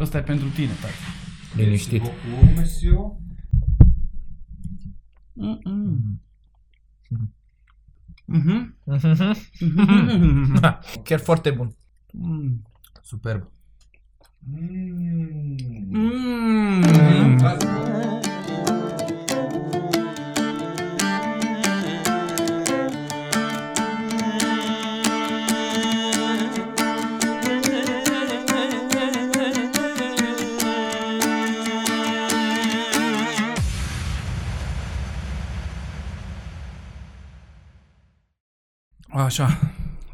Ăsta e pentru tine, tati. Liniștit. Beaucoup, monsieur. Mm-mm. Mhm. Chiar foarte bun. Mm. Superb. Mm. Mm. That's Așa.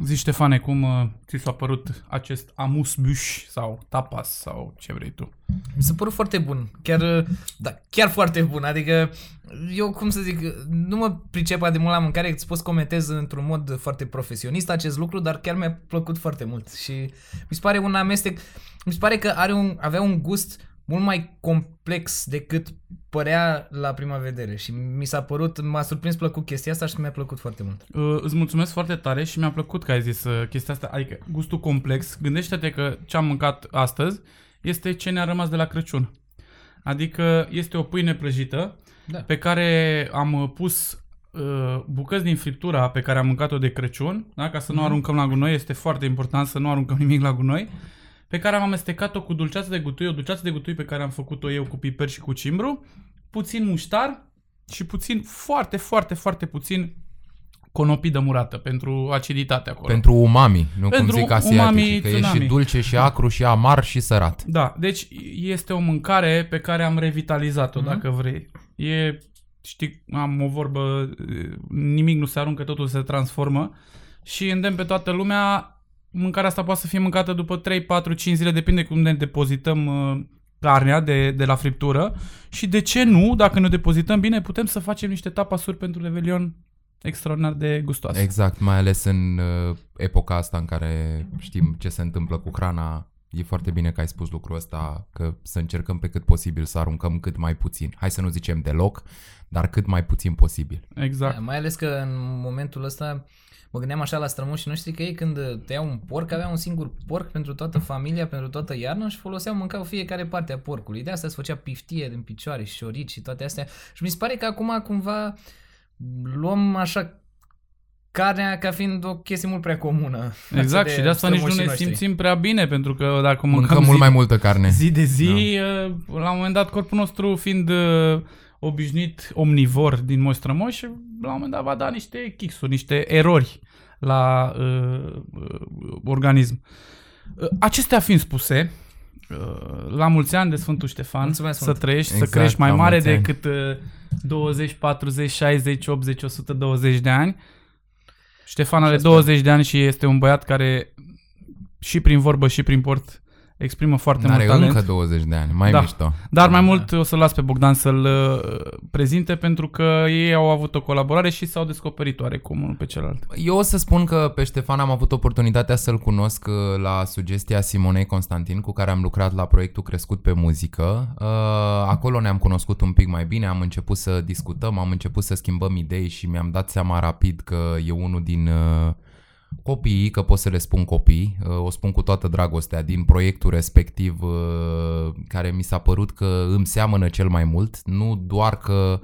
Zici, Ștefane, cum uh, ți s-a părut acest amusbuș sau tapas sau ce vrei tu? Mi s-a părut foarte bun. Chiar, uh, da, chiar foarte bun. Adică, eu, cum să zic, nu mă pricep atât de mult la mâncare, îți pot să comentez într-un mod foarte profesionist acest lucru, dar chiar mi-a plăcut foarte mult. Și mi se pare un amestec, mi se pare că are un, avea un gust mult mai complex decât părea la prima vedere și mi s-a părut, m-a surprins plăcut chestia asta și mi-a plăcut foarte mult. Uh, îți mulțumesc foarte tare și mi-a plăcut că ai zis uh, chestia asta, adică gustul complex. Gândește-te că ce am mâncat astăzi este ce ne-a rămas de la Crăciun. Adică este o pâine prăjită Da. pe care am uh, pus uh, bucăți din friptura pe care am mâncat-o de Crăciun, da? ca să nu aruncăm la gunoi, este foarte important să nu aruncăm nimic la gunoi, pe care am amestecat-o cu dulceață de gutui, o dulceață de gutui pe care am făcut-o eu cu piper și cu cimbru, puțin muștar și puțin, foarte, foarte, foarte puțin conopidă murată pentru aciditate acolo. Pentru umami, nu Pentru cum zic umami asiaticii, că e tsunami. și dulce și acru și amar și sărat. Da, deci este o mâncare pe care am revitalizat-o, Mhm. dacă vrei. E, știi, am o vorbă, nimic nu se aruncă, totul se transformă și îndemn pe toată lumea, mâncarea asta poate să fie mâncată după 3, 4, 5 zile, depinde cum ne depozităm uh, carnea de, de la friptură și de ce nu, dacă ne depozităm bine, putem să facem niște tapasuri pentru Revelion extraordinar de gustoase. Exact, mai ales în uh, epoca asta în care știm ce se întâmplă cu hrana. E foarte bine că ai spus lucrul ăsta, că să încercăm pe cât posibil să aruncăm cât mai puțin. Hai să nu zicem deloc, dar cât mai puțin posibil. Exact. Da, mai ales că în momentul ăsta mă gândeam așa la strămoșii noștri că ei când tăiau un porc aveau un singur porc pentru toată familia, pentru toată iarna și foloseau, mâncau fiecare parte a porcului. De asta se făcea piftie din picioare și șorici și toate astea. Și mi se pare că acum cumva luăm așa carnea ca fiind o chestie mult prea comună. față Exact, și de asta nici nu ne strămoșii noștri. simțim prea bine, pentru că dacă mâncăm, Mâncăm zi, mult mai multă carne. zi de zi, da. la un moment dat corpul nostru fiind uh, obișnuit omnivor din moși strămoși, la un moment dat va da niște chixuri, niște erori la uh, uh, organism. Uh, acestea fiind spuse, uh, la mulți ani de Sfântul Ștefan, Mulțumesc să mult. trăiești, Exact, să crești mai la mare mulți ani. decât uh, 20, 40, 60, 80, 120 de ani. Ștefan are Așa sper. 20 de ani și este un băiat care și prin vorbă și prin port exprimă foarte Are mult talent. încă 20 de ani, mai Da. mișto. Dar mai mult o să las pe Bogdan să-l uh, prezinte pentru că ei au avut o colaborare și s-au descoperit oarecum unul pe celălalt. Eu o să spun că pe Ștefan am avut oportunitatea să-l cunosc uh, la sugestia Simonei Constantin, cu care am lucrat la proiectul Crescut pe muzică. Uh, Acolo ne-am cunoscut un pic mai bine, am început să discutăm, am început să schimbăm idei și mi-am dat seama rapid că e unul din uh, copiii, că pot să le spun copii, uh, o spun cu toată dragostea, din proiectul respectiv uh, care mi s-a părut că îmi seamănă cel mai mult, nu doar că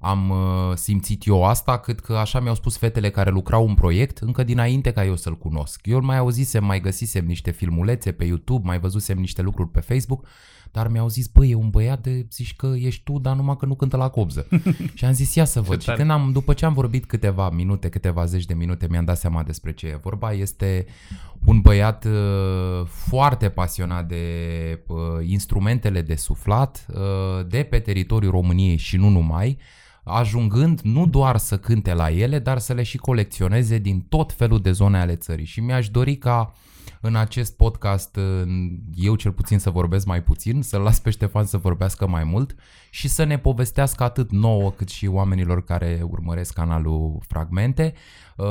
am uh, simțit eu asta, cât că așa mi-au spus fetele care lucrau în proiect încă dinainte ca eu să-l cunosc. Eu îl mai auzisem, mai găsisem niște filmulețe pe YouTube, mai văzusem niște lucruri pe Facebook, dar mi-au zis, băi, e un băiat de, zici că ești tu, dar numai că nu cântă la cobză. și am zis, ia să văd. Și tare. când am, după ce am vorbit câteva minute, câteva zeci de minute, mi-am dat seama despre ce e vorba. Este un băiat uh, foarte pasionat de uh, instrumentele de suflat, uh, de pe teritoriul României și nu numai, ajungând nu doar să cânte la ele, dar să le și colecționeze din tot felul de zone ale țării. Și mi-aș dori ca în acest podcast în- eu cel puțin să vorbesc mai puțin, să-l las pe Ștefan să vorbească mai mult și să ne povestească atât nouă cât și oamenilor care urmăresc canalul Fragmente uh,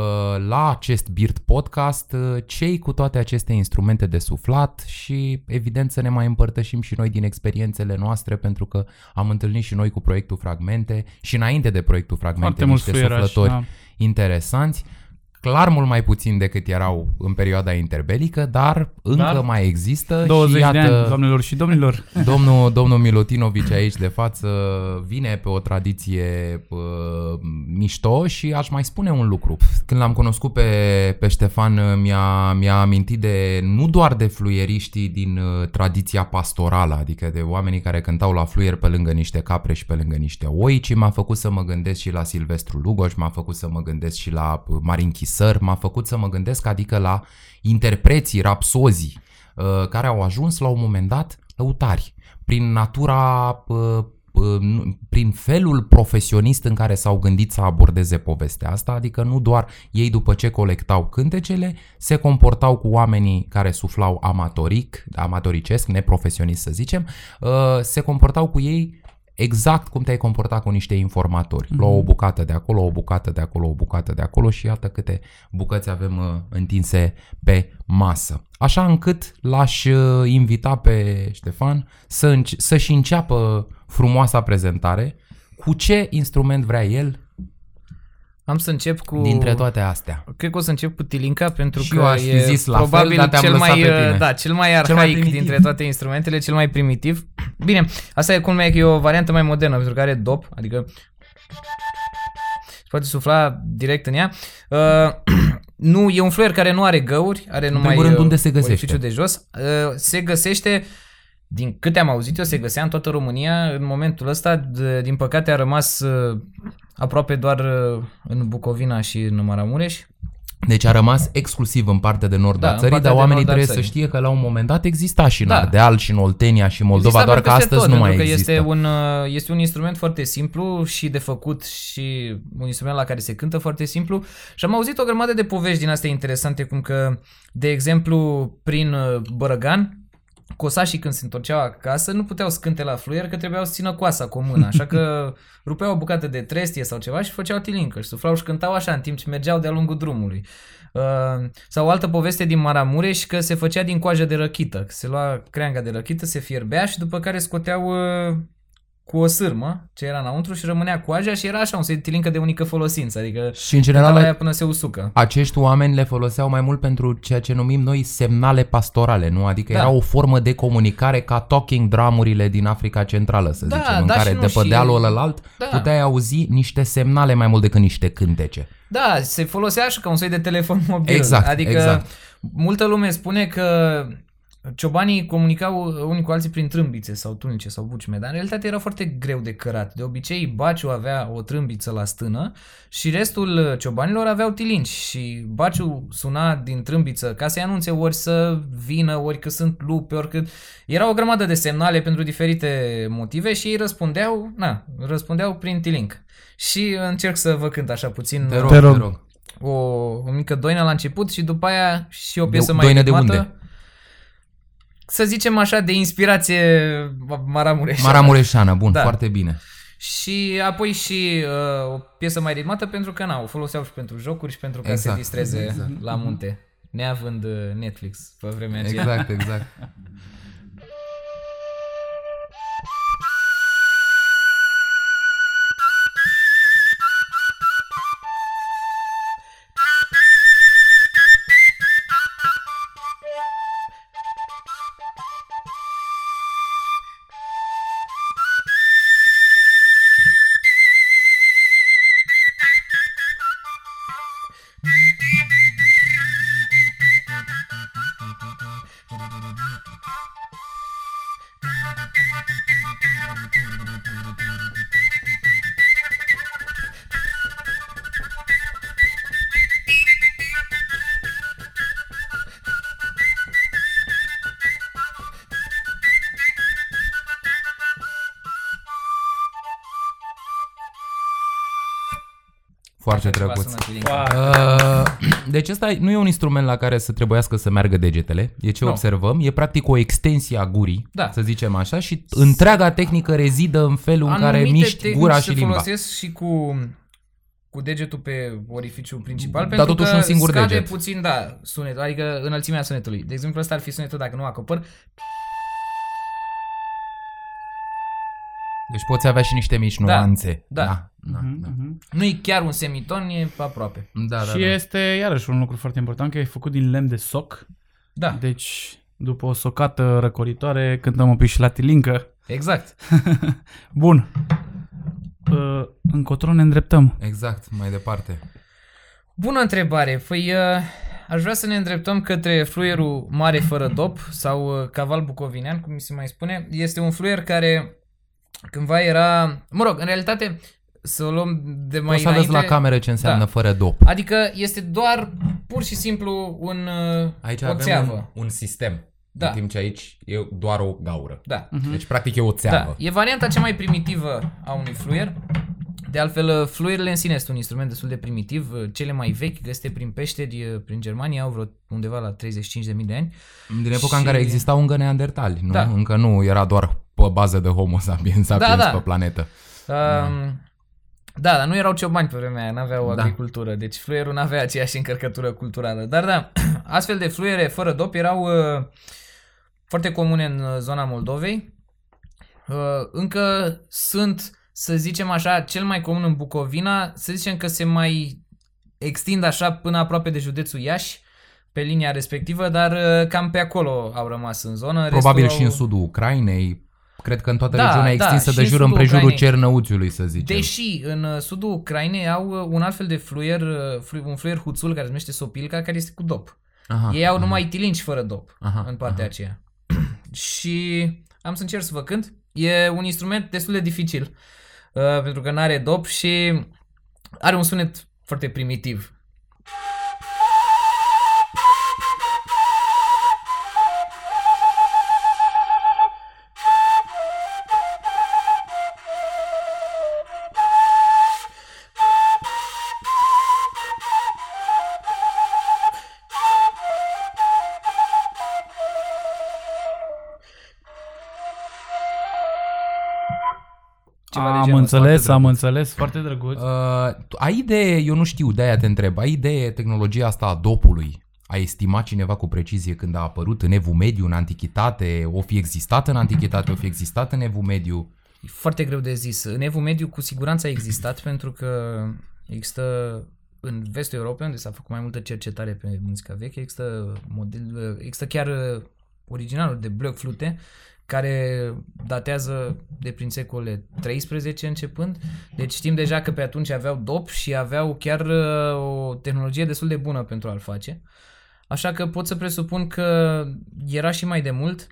la acest Birt Podcast uh, cei cu toate aceste instrumente de suflat și evident să ne mai împărtășim și noi din experiențele noastre pentru că am întâlnit și noi cu proiectul Fragmente și înainte de proiectul Fragmente Foarte mulți niște fluierași, suflători da. interesanți clar mult mai puțin decât erau în perioada interbelică, dar încă Dar mai există 20 și iată, de ani, doamnelor și domnilor. Domnul, domnul Milutinovici aici de față vine pe o tradiție uh, mișto și aș mai spune un lucru. Când l-am cunoscut pe, pe Ștefan uh, mi-a, mi-a amintit de nu doar de fluieriștii din uh, tradiția pastorală, adică de oamenii care cântau la fluier pe lângă niște capre și pe lângă niște oi, ci m-a făcut să mă gândesc și la Silvestru Lugoș, m-a făcut să mă gândesc și la uh, Marin Chisăr, m-a făcut să mă gândesc adică la interpreții, rapsozii, uh, care au ajuns la un moment dat lăutari. Prin natura uh, uh, nu- prin felul profesionist în care s-au gândit să abordeze povestea asta, adică nu doar ei după ce colectau cântecele, se comportau cu oamenii care suflau amatoric, amatoricesc, neprofesionist să zicem, uh, se comportau cu ei exact cum te-ai comportat cu niște informatori. Mm-hmm. Luau o bucată de acolo, o bucată de acolo, o bucată de acolo și iată câte bucăți avem uh, întinse pe masă. Așa încât l-aș uh, invita pe Ștefan să înce- să-și înceapă frumoasa prezentare cu ce instrument vrea el Am să încep cu... dintre toate astea. Cred că o să încep cu Tilinca pentru Și că eu aș fi e zis la fel, probabil dar te-am cel lăsat mai, pe tine. da, cel mai arhaic Cel mai primitiv. dintre toate instrumentele, cel mai primitiv. Bine, asta e cum e că e o variantă mai modernă pentru că are dop, adică se poate sufla direct în ea. Uh, nu, e un fluier care nu are găuri, are numai primul rând, uh, unde se găsește? orificiul de jos. Uh, se găsește din câte am auzit eu, se găsea în toată România. În momentul ăsta, de, din păcate, a rămas uh, aproape doar uh, în Bucovina și în Maramureș. Deci a rămas exclusiv în partea de nord Da, a în țării, partea dar de oamenii nord a trebuie să țării. știe că la un moment dat exista și în Da. Ardeal, și în Oltenia, și în Moldova, Exista doar pe că peste astăzi tot, nu mai pentru că există. Este un, uh, este un instrument foarte simplu și de făcut și un instrument la care se cântă foarte simplu. Și am auzit o grămadă de povești din astea interesante, cum că, de exemplu, prin uh, Bărăgan, cosașii când se întorceau acasă nu puteau să cânte la fluier că trebuiau să țină coasa cu o mână, așa că rupeau o bucată de trestie sau ceva și făceau tilincă și suflau și cântau așa în timp ce mergeau de-a lungul drumului. Uh, sau o altă poveste din Maramureș că se făcea din coajă de răchită, că se lua creanga de răchită, se fierbea și după care scoteau uh, cu o sârmă ce era înăuntru și rămânea coaja și era așa un soi de tilincă de unică folosință, adică Și în general cântau aia până se usucă. acești oameni le foloseau mai mult pentru ceea ce numim noi semnale pastorale, nu? Adică Da. era o formă de comunicare ca talking dramurile din Africa Centrală, să Da, zicem, în da, care și nu, de pe și- dealul ălalt Da. puteai auzi niște semnale mai mult decât niște cântece. Da, se folosea așa ca un soi de telefon mobil. Exact, adică exact. multă lume spune că ciobanii comunicau unii cu alții prin trâmbițe sau tunice sau bucime, dar în realitate era foarte greu de cărat. De obicei, Baciu avea o trâmbiță la stână și restul ciobanilor aveau tilinci și Baciu suna din trâmbiță ca să-i anunțe ori să vină, ori că sunt lupe, ori că... Era o grămadă de semnale pentru diferite motive și ei răspundeau, na, răspundeau prin tilink. Și încerc să vă cânt așa puțin Te rog, Te te rog. rog. o, o mică doină la început și după aia și o De- piesă mai doină de ritmată. unde? Să zicem așa, de inspirație maramureșană. Maramureșană, bun, Da. foarte bine. Și apoi și uh, o piesă mai ritmată pentru că na, o foloseau și pentru jocuri și pentru ca să se Exact, distreze exact. la munte. Neavând uh, Netflix pe vremea aceea. Exact, exact. Foarte Așa ceva drăguț. sună tilincă. Wow. Uh, Deci ăsta nu e un instrument la care să trebuiască să meargă degetele, e ce Nu. observăm, e practic o extensie a gurii, Da. să zicem așa, și întreaga tehnică rezidă în felul în care Anumite miști tehnici gura se și limba. folosesc și cu cu degetul pe orificiul principal, Dar pentru totuși că un singur scade deget. puțin, da, sunetul, adică înălțimea sunetului. De exemplu, ăsta ar fi sunetul dacă nu acopăr. Deci poți avea și niște mici Da, nuanțe. da. Da, da, Mhm, da. mhm. Nu e chiar un semiton, e aproape. da, da, și da. este iarăși un lucru foarte important că e făcut din lemn de soc. Da, Deci, după o socată răcoritoare, cântăm un pic și la tilincă. exact. Bun. Uh, încotro ne îndreptăm. Exact, mai departe. Bună întrebare. Păi uh, aș vrea să ne îndreptăm către fluierul mare fără dop sau uh, caval bucovinean, cum mi se mai spune. Este un fluier care cândva era... Mă rog, în realitate, să o luăm de mai Poți să arăți înainte... la cameră ce înseamnă Da. fără dop. Adică este doar pur și simplu un uh, Aici o avem țeavă. un, un sistem. Da. În timp ce aici e doar o gaură. Da. Deci practic e o țeavă. Da, e varianta cea mai primitivă a unui fluier. De altfel, fluierele în sine sunt un instrument destul de primitiv. Cele mai vechi, găsite prin peșteri, prin Germania, au vreo undeva la 35.000 de ani. Din epoca în Și- care existau încă neandertali, nu? Da. Încă nu era doar pe bază de homo sapiens sapiens da. pe planetă. Um, da, dar nu erau ciobani pe vremea aia, n-aveau Da. agricultură, deci fluierul n-avea aceeași încărcătură culturală. Dar da, astfel de fluiere fără dop erau uh, foarte comune în uh, zona Moldovei. Uh, încă sunt, să zicem așa, cel mai comun în Bucovina, să zicem că se mai extind așa până aproape de județul Iași, pe linia respectivă, dar uh, cam pe acolo au rămas în zonă. Probabil Restul și în au- sudul Ucrainei. Cred că în toată Da, regiunea da, extinsă și de în jur sudul împrejurul Ucrainei. Cernăuțiului, să zicem. Deși în uh, sudul Ucrainei au uh, un alt fel de fluier, uh, flu- un fluier huțul care se numește sopilca, care este cu dop. Aha, Ei au aha. numai tilinci fără dop Aha, în partea aha. aceea. Și am să încerc să vă cânt. E un instrument destul de dificil, uh, pentru că nu are dop și are un sunet foarte primitiv. Ceva de am genul ăsta. înțeles, foarte am drăguț. înțeles, foarte drăguț. Uh, tu- ai idee, eu nu știu, de-aia te întreb, ai idee tehnologia asta a dopului? A estimat cineva cu precizie când a apărut în evul mediu, în antichitate, o fi existat în antichitate, o fi existat în evul mediu? E foarte greu de zis. În evul mediu cu siguranță a existat pentru că există în vestul Europei, unde s-a făcut mai multă cercetare pe muzica veche, există, model, există chiar uh, originalul de bloc flute care datează de prin secolele 13 începând. Deci știm deja că pe atunci aveau dop și aveau chiar uh, o tehnologie destul de bună pentru a-l face. Așa că pot să presupun că era și mai de mult.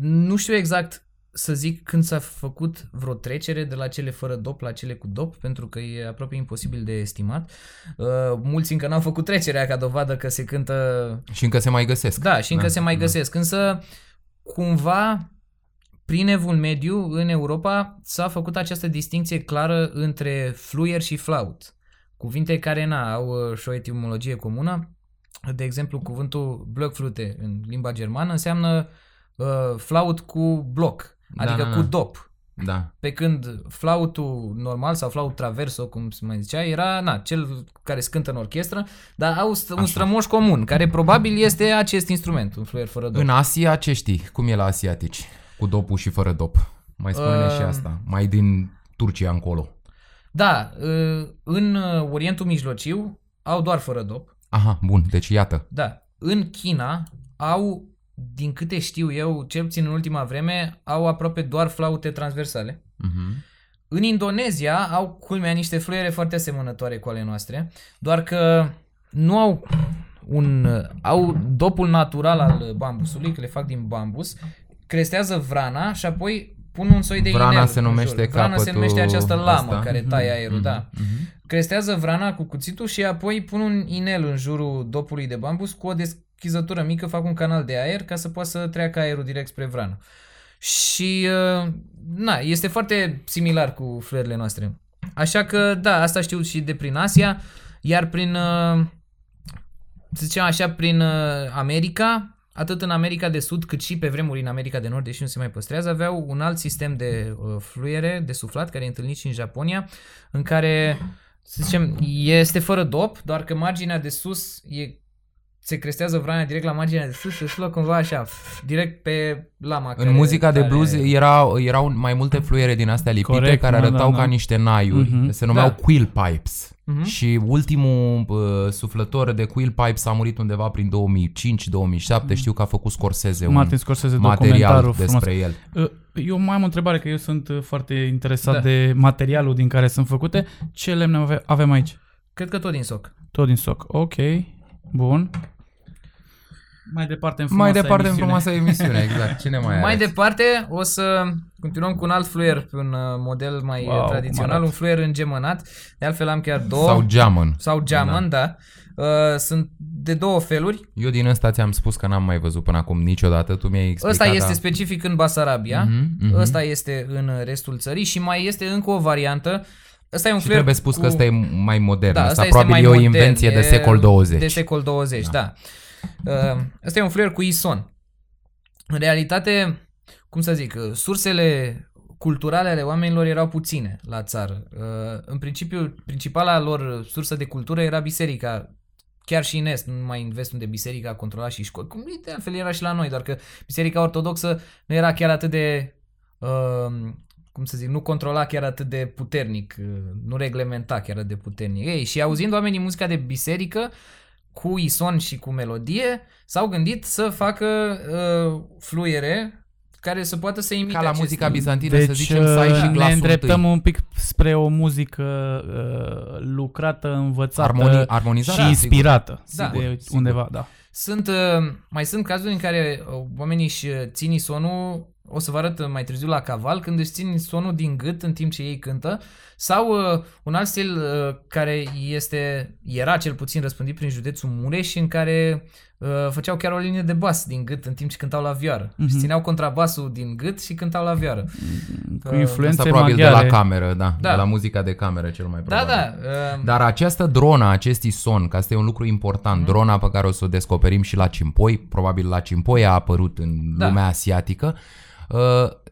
Nu știu exact să zic când s-a făcut vreo trecere de la cele fără dop la cele cu dop, pentru că e aproape imposibil de estimat. Uh, mulți încă n-au făcut trecerea ca dovadă că se cântă... Și încă se mai găsesc. Da, și încă Da, se mai da. găsesc. Însă, cumva, prin evul mediu, în Europa, s-a făcut această distinție clară între fluier și flaut. Cuvinte care na, au uh, și o etimologie comună. De exemplu, cuvântul blockflute în limba germană înseamnă uh, flaut cu bloc, Da, adică da, da. cu dop. Da. Pe când flautul normal sau flaut traverso, cum se mai zicea, era na, cel care se cântă în orchestră, dar au st- un Așa. strămoș comun, care probabil este acest instrument, un fluier fără dop. În Asia ce știi? Cum e la asiatici? Cu dopul și fără dop. Mai spune Uh, și asta. Mai din Turcia încolo. Da, uh, în uh, Orientul Mijlociu au doar fără dop. Aha, bun, deci iată. Da, în China au, din câte știu eu, cel puțin în ultima vreme, au aproape doar flaute transversale. Uh-huh. În Indonezia au, culmea, niște fluiere foarte asemănătoare cu ale noastre, doar că nu au un... au dopul natural al bambusului, că le fac din bambus, crestează vrana și apoi pun un soi de Vrana inel se în numește jur. Vrana se capătul numește această lamă ăsta. care taie aerul, da. Mhm. Crestează vrana cu cuțitul și apoi pun un inel în jurul dopului de bambus cu o deschizătură mică, fac un canal de aer ca să poată să treacă aerul direct spre vrană. Și, uh, na, este foarte similar cu fluierele noastre. Așa că, da, asta știu și de prin Asia, iar prin, uh, să zicem așa, prin uh, America, atât în America de Sud cât și pe vremuri în America de Nord, deși nu se mai păstrează, aveau un alt sistem de uh, fluiere, de suflat, care e întâlnit și în Japonia, în care, să zicem, este fără dop, doar că marginea de sus e se crestează vrana direct la marginea de sus și își luă cumva așa, direct pe lama. În care- muzica de care- blues era, erau mai multe fluiere din astea lipite Corect, care da, arătau da, ca da. niște naiuri. Mhm. Se numeau Da. quill pipes. Mhm. Și ultimul uh, suflător de quill pipes a murit undeva prin 2005-2007. Știu că a făcut Scorsese un Martin Scorsese material documentarul frumos. despre el. Uh, Eu mai am o întrebare, că eu sunt uh, foarte interesat Da. de materialul din care sunt făcute. Ce lemne ave- avem aici? Cred că tot din soc. Tot din soc. Ok. Bun. Mai departe în Mai frumoasa departe în emisiune. frumoasa emisiune, exact. Cine mai, Mai are? departe o să continuăm cu un alt fluier pe un uh, model mai Wow, wow, cum tradițional, arată. un fluier îngemănat. De altfel am chiar două. Sau Jamon. sau geamăn, da. Uh, sunt de două feluri. Eu din ăsta ți-am spus că n-am mai văzut până acum niciodată. Tu mi-ai explicat. Ăsta este dar- specific în Basarabia, Mhm, mhm. ăsta este în restul țării și mai este încă o variantă. Ăsta e un Și fluier trebuie spus cu... că ăsta e mai modern. Da, ăsta ăsta este probabil mai e o modern, invenție de e secol 20. De secol 20, da. da. Uh, Ăsta e un fluier cu ison. În realitate, cum să zic, uh, sursele culturale ale oamenilor erau puține la țară. Uh, În principiu, principala lor sursă de cultură era biserica. Chiar și în Est, nu mai în Vest, unde biserica controla și școli. Cum de altfel era și la noi, doar că biserica ortodoxă nu era chiar atât de... Uh, cum să zic, nu controla chiar atât de puternic, uh, nu reglementa chiar atât de puternic. Ei, și auzind oamenii muzica de biserică, cu ison și cu melodie, s-au gândit să facă uh, fluiere care să poată să imite Ca la acest muzica stil. bizantină, Deci să zicem, să ai și uh, ne glasul îndreptăm întâi. un pic spre o muzică uh, lucrată, învățată Armoni- armonizată, și da, inspirată Da. de Sigur, sigur. undeva, da. Sunt, uh, mai sunt cazuri în care uh, oamenii își uh, țin isonul, o să vă arăt mai târziu la caval, când își țin isonul din gât în timp ce ei cântă, sau uh, un alt stil uh, care este, era cel puțin răspândit prin județul Mureș, în care uh, făceau chiar o linie de bas din gât în timp ce cântau la vioară. Mhm. Și țineau contrabasul din gât și cântau la vioară. Cu Uh, influențe Asta probabil maghiare. de la cameră, da, Da. De la muzica de cameră cel mai Da, probabil. da. Uh, Dar această dronă, acest ison, că asta e un lucru important, Mhm. drona pe care o să o descoperim și la Cimpoi, probabil la Cimpoi a apărut în Da. lumea asiatică, uh,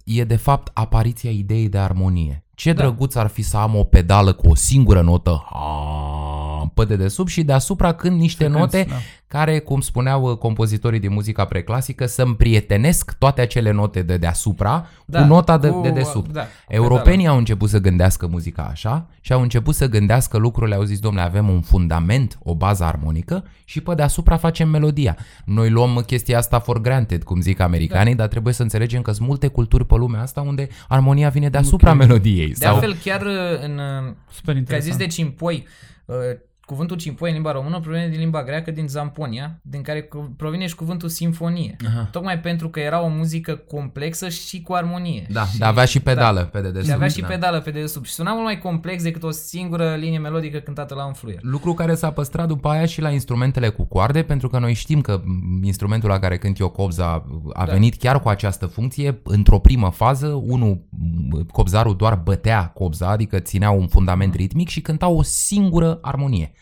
e de fapt apariția ideii de armonie. Ce Da. drăguț ar fi să am o pedală cu o singură notă ha, pe dedesubt și deasupra când niște Să cânti, note da. Care, cum spuneau uh, compozitorii din muzica preclasică, să împrietenesc toate acele note de deasupra Da, cu nota de, cu- de desubt. da, cu Europenii au început să gândească muzica așa și au început să gândească lucrurile, au zis, domnule, avem un fundament, o bază armonică și pe deasupra facem melodia. Noi luăm chestia asta for granted, cum zic americanii, dar trebuie să înțelegem că sunt multe culturi pe lumea asta unde armonia vine deasupra melodiei. De sau... altfel, chiar uh, în... uh, Super Că ai interesant. zis de cimpoi, uh, cuvântul cimpoi în limba română provine din limba greacă, din Zamponia, din care cu- provine și cuvântul sinfonie. Aha. Tocmai pentru că era o muzică complexă și cu armonie. Da, și, dar avea și pedală pe dedesubt. Și avea și da. pedală pe dedesubt. Și suna mult mai complex decât o singură linie melodică cântată la un fluier. Lucru care s-a păstrat după aia și la instrumentele cu coarde, pentru că noi știm că m, instrumentul la care cânt eu cobza a Da. venit chiar cu această funcție. Într-o primă fază, unul, m, cobzarul doar bătea cobza, adică ținea un fundament ritmic și cânta o singură armonie.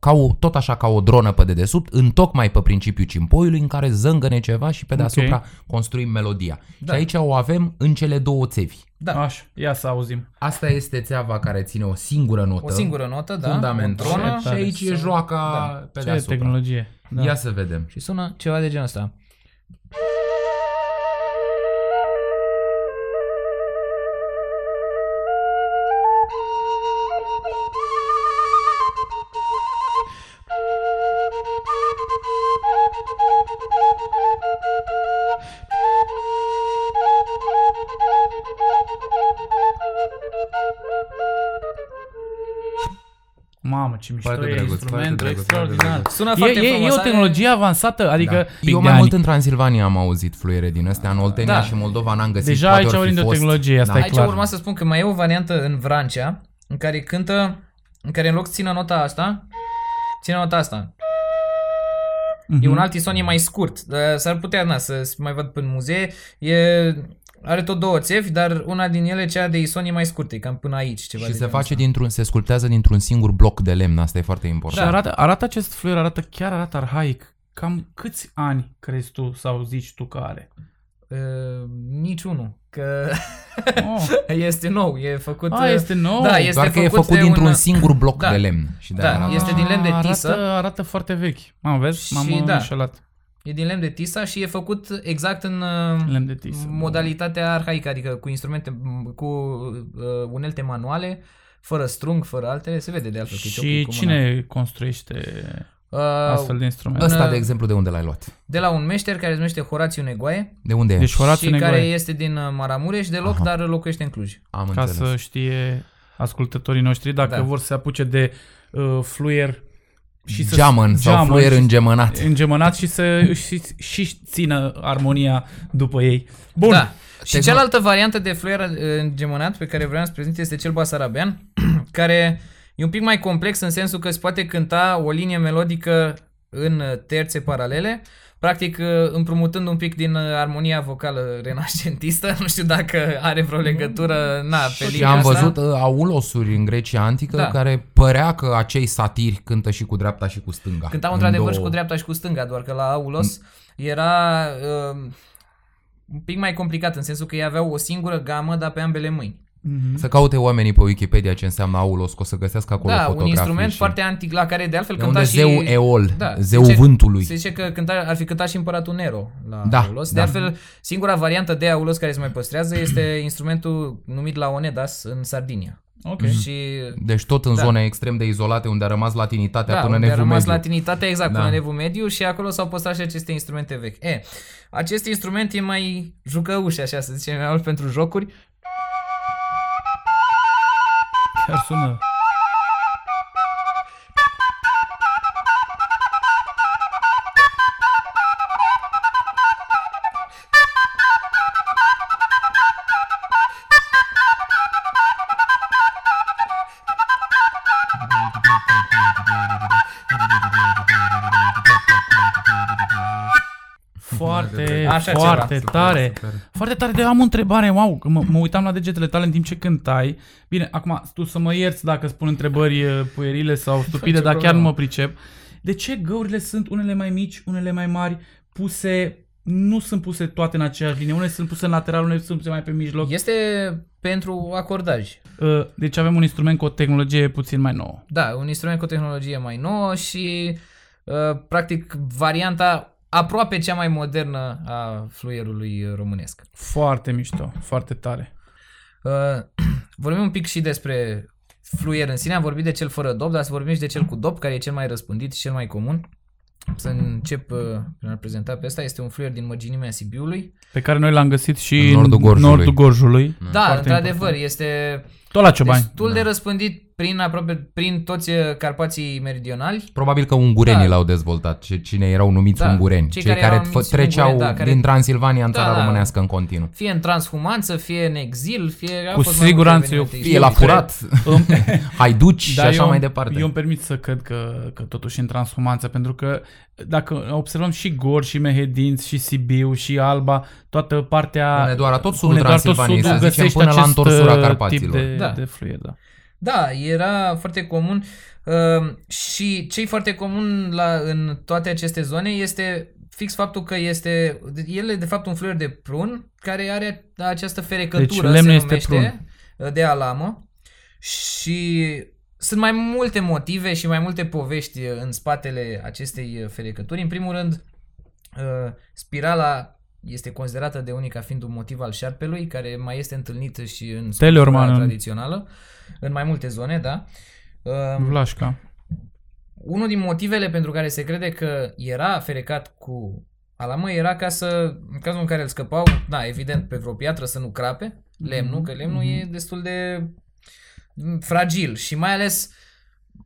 Ca o, tot așa ca o dronă pe dedesubt, întocmai pe principiul cimpoiului, în care zângăne ceva și pe deasupra Ok. construim melodia. Da. Și aici o avem în cele două țevi. Da, Așa, ia să auzim. Asta este țeava care ține o singură notă. o singură notă, da, fundament. o dronă și aici e Să- joaca da. pe Ce deasupra. tehnologie. Da. Ia să vedem. și sună ceva de genul ăsta. Ce mișto Foarte e drăguț, instrument, foarte drăguț, extraordinar. foarte Sună E, foarte e, e frumos, o are- tehnologie avansată, adică Da. pic Eu de mai ani. mult în Transilvania am auzit fluiere din astea, în Oltenia Da. și Moldova n-am găsit. Deja poate aici or fi vorbim de o fost. tehnologie, asta Da. e Aici clar. urma să spun că mai e o variantă în Vrancea, în care cântă, în care în loc să țină nota asta, ține nota asta. E un alt ison, e mai scurt. Uh, S-ar putea, na, să să mai văd până în muzee. E, are tot două țevi, dar una din ele, cea de ison, e mai scurtă, e cam până aici. Ceva Și de se genul face ăsta. dintr-un, se sculptează dintr-un singur bloc de lemn, asta e foarte Și important. arată, arată acest fluier, arată chiar arată arhaic. Cam câți ani crezi tu sau zici tu că are? Uh, niciunul. Că Oh. este nou, e făcut... A, este nou? Da, este Doar că e făcut făcut de dintr-un un- singur bloc Da. de lemn. Și de Da, arată. este din lemn de arată, tisă. Arată foarte vechi. Mă, vezi? M-am Și și da. înșelat. E din lemn de tisa și e făcut exact în uh, Lemn de tisă. modalitatea arhaică, adică cu instrumente, m, cu uh, unelte manuale, fără strung, fără altele, se vede de altfel că e Și cioclit cu cine construiește mâna. astfel Uh, de instrumente? În- Ăsta, de exemplu, de unde l-ai luat? de la un meșter care se numește Horațiu Negoaie De unde Deci e? Horațiu și care Negoaie, este din uh, Maramureș deloc, Aha. dar locuiește în Cluj. Am ca înțeles. să știe ascultătorii noștri, dacă Da. vor să se apuce de uh, fluier și să Geamăn sau geamăn fluier și- îngemănat. îngemănat și să și, și țină armonia după ei. Bun. Da. Și Tehno- cealaltă variantă de fluier uh, îngemănat pe care vreau să prezint este cel basarabean, care e un pic mai complex în sensul că se poate cânta o linie melodică în uh, terțe paralele, practic uh, împrumutând un pic din uh, armonia vocală renascentistă, nu știu dacă are vreo legătură, na, pe Și linia am asta. văzut uh, aulosuri în Grecia antică Da. care părea că acei satiri cântă și cu dreapta și cu stânga. Cântau În într-adevăr două- și cu dreapta și cu stânga, doar că la Aulos era uh, un pic mai complicat, în sensul că ei aveau o singură gamă, dar pe ambele mâini. Mhm. Să caute oamenii pe Wikipedia ce înseamnă aulos, că o să găsească acolo Da, fotografii. un instrument și... foarte antic la care de altfel De cânta unde și... zeu Eol, Da, zeu se zice- vântului. Se zice că cânta, ar fi cântat și împăratul Nero la Da, Aulos. De da. altfel, singura variantă de Aulos care se mai păstrează este instrumentul numit Laonedas în Sardinia. Ok. Și Deci tot în Da. zone extrem de izolate unde a rămas latinitatea da, până în unde a evul rămas mediu. latinitatea exact Da. până în evul mediu și acolo s-au păstrat și aceste instrumente vechi. E, acest instrument e mai jucăuș, așa să zicem, mai mult pentru jocuri. Chiar Așa foarte ceva. tare. Super. Foarte tare, de am o întrebare, wow, că mă, mă uitam la degetele tale în timp ce cântai. Bine, acum tu să mă ierți dacă spun întrebări uh, puerile sau stupide, Nicio dar chiar nu problemă. mă pricep. De ce găurile sunt unele mai mici, unele mai mari, puse, nu sunt puse toate în aceeași linie, unele sunt puse în lateral, unele sunt puse mai pe mijloc. Este pentru acordaj. Uh, Deci avem un instrument cu o tehnologie puțin mai nouă. Da, un instrument cu o tehnologie mai nouă și uh, practic varianta aproape cea mai modernă a fluierului românesc. Foarte mișto, foarte tare. Uh, vorbim un pic și despre fluier în sine, am vorbit de cel fără dop, dar să vorbim și de cel cu dop, care e cel mai răspândit și cel mai comun. Să încep uh, prin a prezenta pe ăsta. Este un fluier din mărginimea Sibiului. Pe care noi l-am găsit și În nordul Gorjului. nordul Gorjului. Da, Foarte într-adevăr, important. este Tot la Ciobani. destul de răspândit prin aproape prin toți uh, Carpații meridionali. Probabil că ungurenii Da. l-au dezvoltat, ce- cine erau numiți Da, ungureni, cei cei care care, erau fă- numiți treceau ungureni, da, care- din Transilvania în Da, țara da. românească în continuu. Fie în transhumanță, fie în exil, fie... au Cu fost mai siguranță multe eu- evenimente Fie la istorice. furat, Îmi- haiduci și Dar așa eu, mai departe. Eu îmi permit să cred că, că totuși în transhumanță, pentru că dacă observăm și Gor, și Mehedinți, și Sibiu, și Alba, toată partea... Hunedoara, tot sudul Hunedoara, tot Transilvaniei, sudul, să zicem, găsești până la acest, întorsura uh, Carpaților. Tip de, Da. de fluier, da. Da, era foarte comun uh, și ce foarte comun la, în toate aceste zone este fix faptul că este, el e de fapt un fluier de prun care are această ferecătură, Deci lemnul se este numește, uh, de alamă. Și sunt mai multe motive și mai multe povești în spatele acestei ferecături. În primul rând, uh, spirala este considerată de unii ca fiind un motiv al șarpelui, care mai este întâlnit și în Teleorman sculptura în- tradițională, în mai multe zone, da. Um, Vlașca. unul din motivele pentru care se crede că era ferecat cu alamă era ca să, în cazul în care îl scăpau, da, evident, pe vreo piatră să nu crape lemnul, că lemnul e destul de mm, fragil și mai ales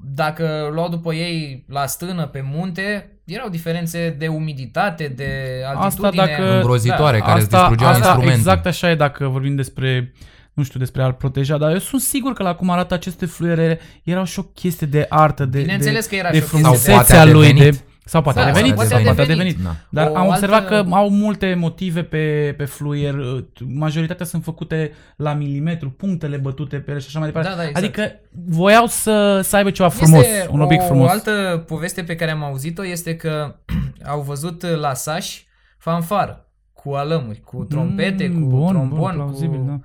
dacă luau după ei la stână pe munte, erau diferențe de umiditate, de altitudine. dacă- Îngrozitoare, care îți asta, distrugeau asta instrumentul. exact așa e dacă vorbim despre nu știu, despre a-l proteja, dar eu sunt sigur că la cum arată aceste fluiere erau și o chestie de artă, de, Bineînțeles de, că era de și o chestie de- frumusețea Sau poate a lui, devenit. de, sau poate Da, a devenit, poate sau a poate a devenit. devenit. Da. Dar O am observat altă- că au multe motive pe, pe fluier, uh, majoritatea sunt făcute la milimetru, punctele bătute pe ele și așa mai departe. Da, da, exact. Adică voiau să, să aibă ceva frumos, Este un obiect o, frumos. O altă poveste pe care am auzit-o este că au văzut la Saș fanfară cu alămuri, cu trompete, Mm, cu bun, trombon, bun, plauzibil, cu, da.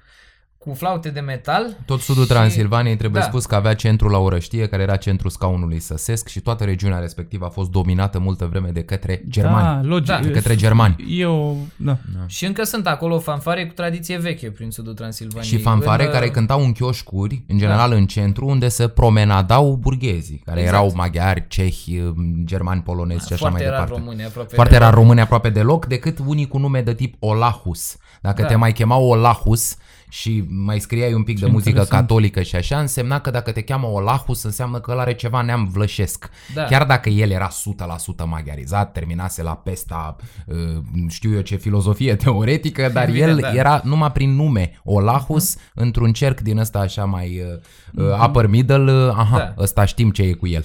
Cu flaute de metal. Tot sudul și- Transilvaniei trebuie da. spus că avea centrul la Orăștie, care era centrul scaunului săsesc și toată regiunea respectivă a fost dominată multă vreme de către germani. Da, logic. Da. De către germani. Eu, da. Și încă sunt acolo fanfare cu tradiție veche prin sudul Transilvaniei. Și fanfare În, care uh, cântau în chioșcuri, în general în centru, unde se promenadau burghezii, care Exact. erau maghiari, cehi, germani, polonezi și așa foarte mai rar departe. români, aproape. Foarte rar români aproape deloc, decât unii cu nume de tip Olahus. Dacă Da. te mai chemau Olahus și mai scriai un pic de Ce muzică interesant. catolică și așa, însemna că dacă te cheamă Olahus, înseamnă că ăla are ceva neam vlășesc. Da. Chiar dacă el era 100% maghiarizat, terminase la pesta, uh, știu eu ce filozofie teoretică, dar Evident, el da. era numai prin nume Olahus, într-un cerc din ăsta așa mai uh, uh, upper middle, uh, aha, Da. ăsta știm ce e cu el.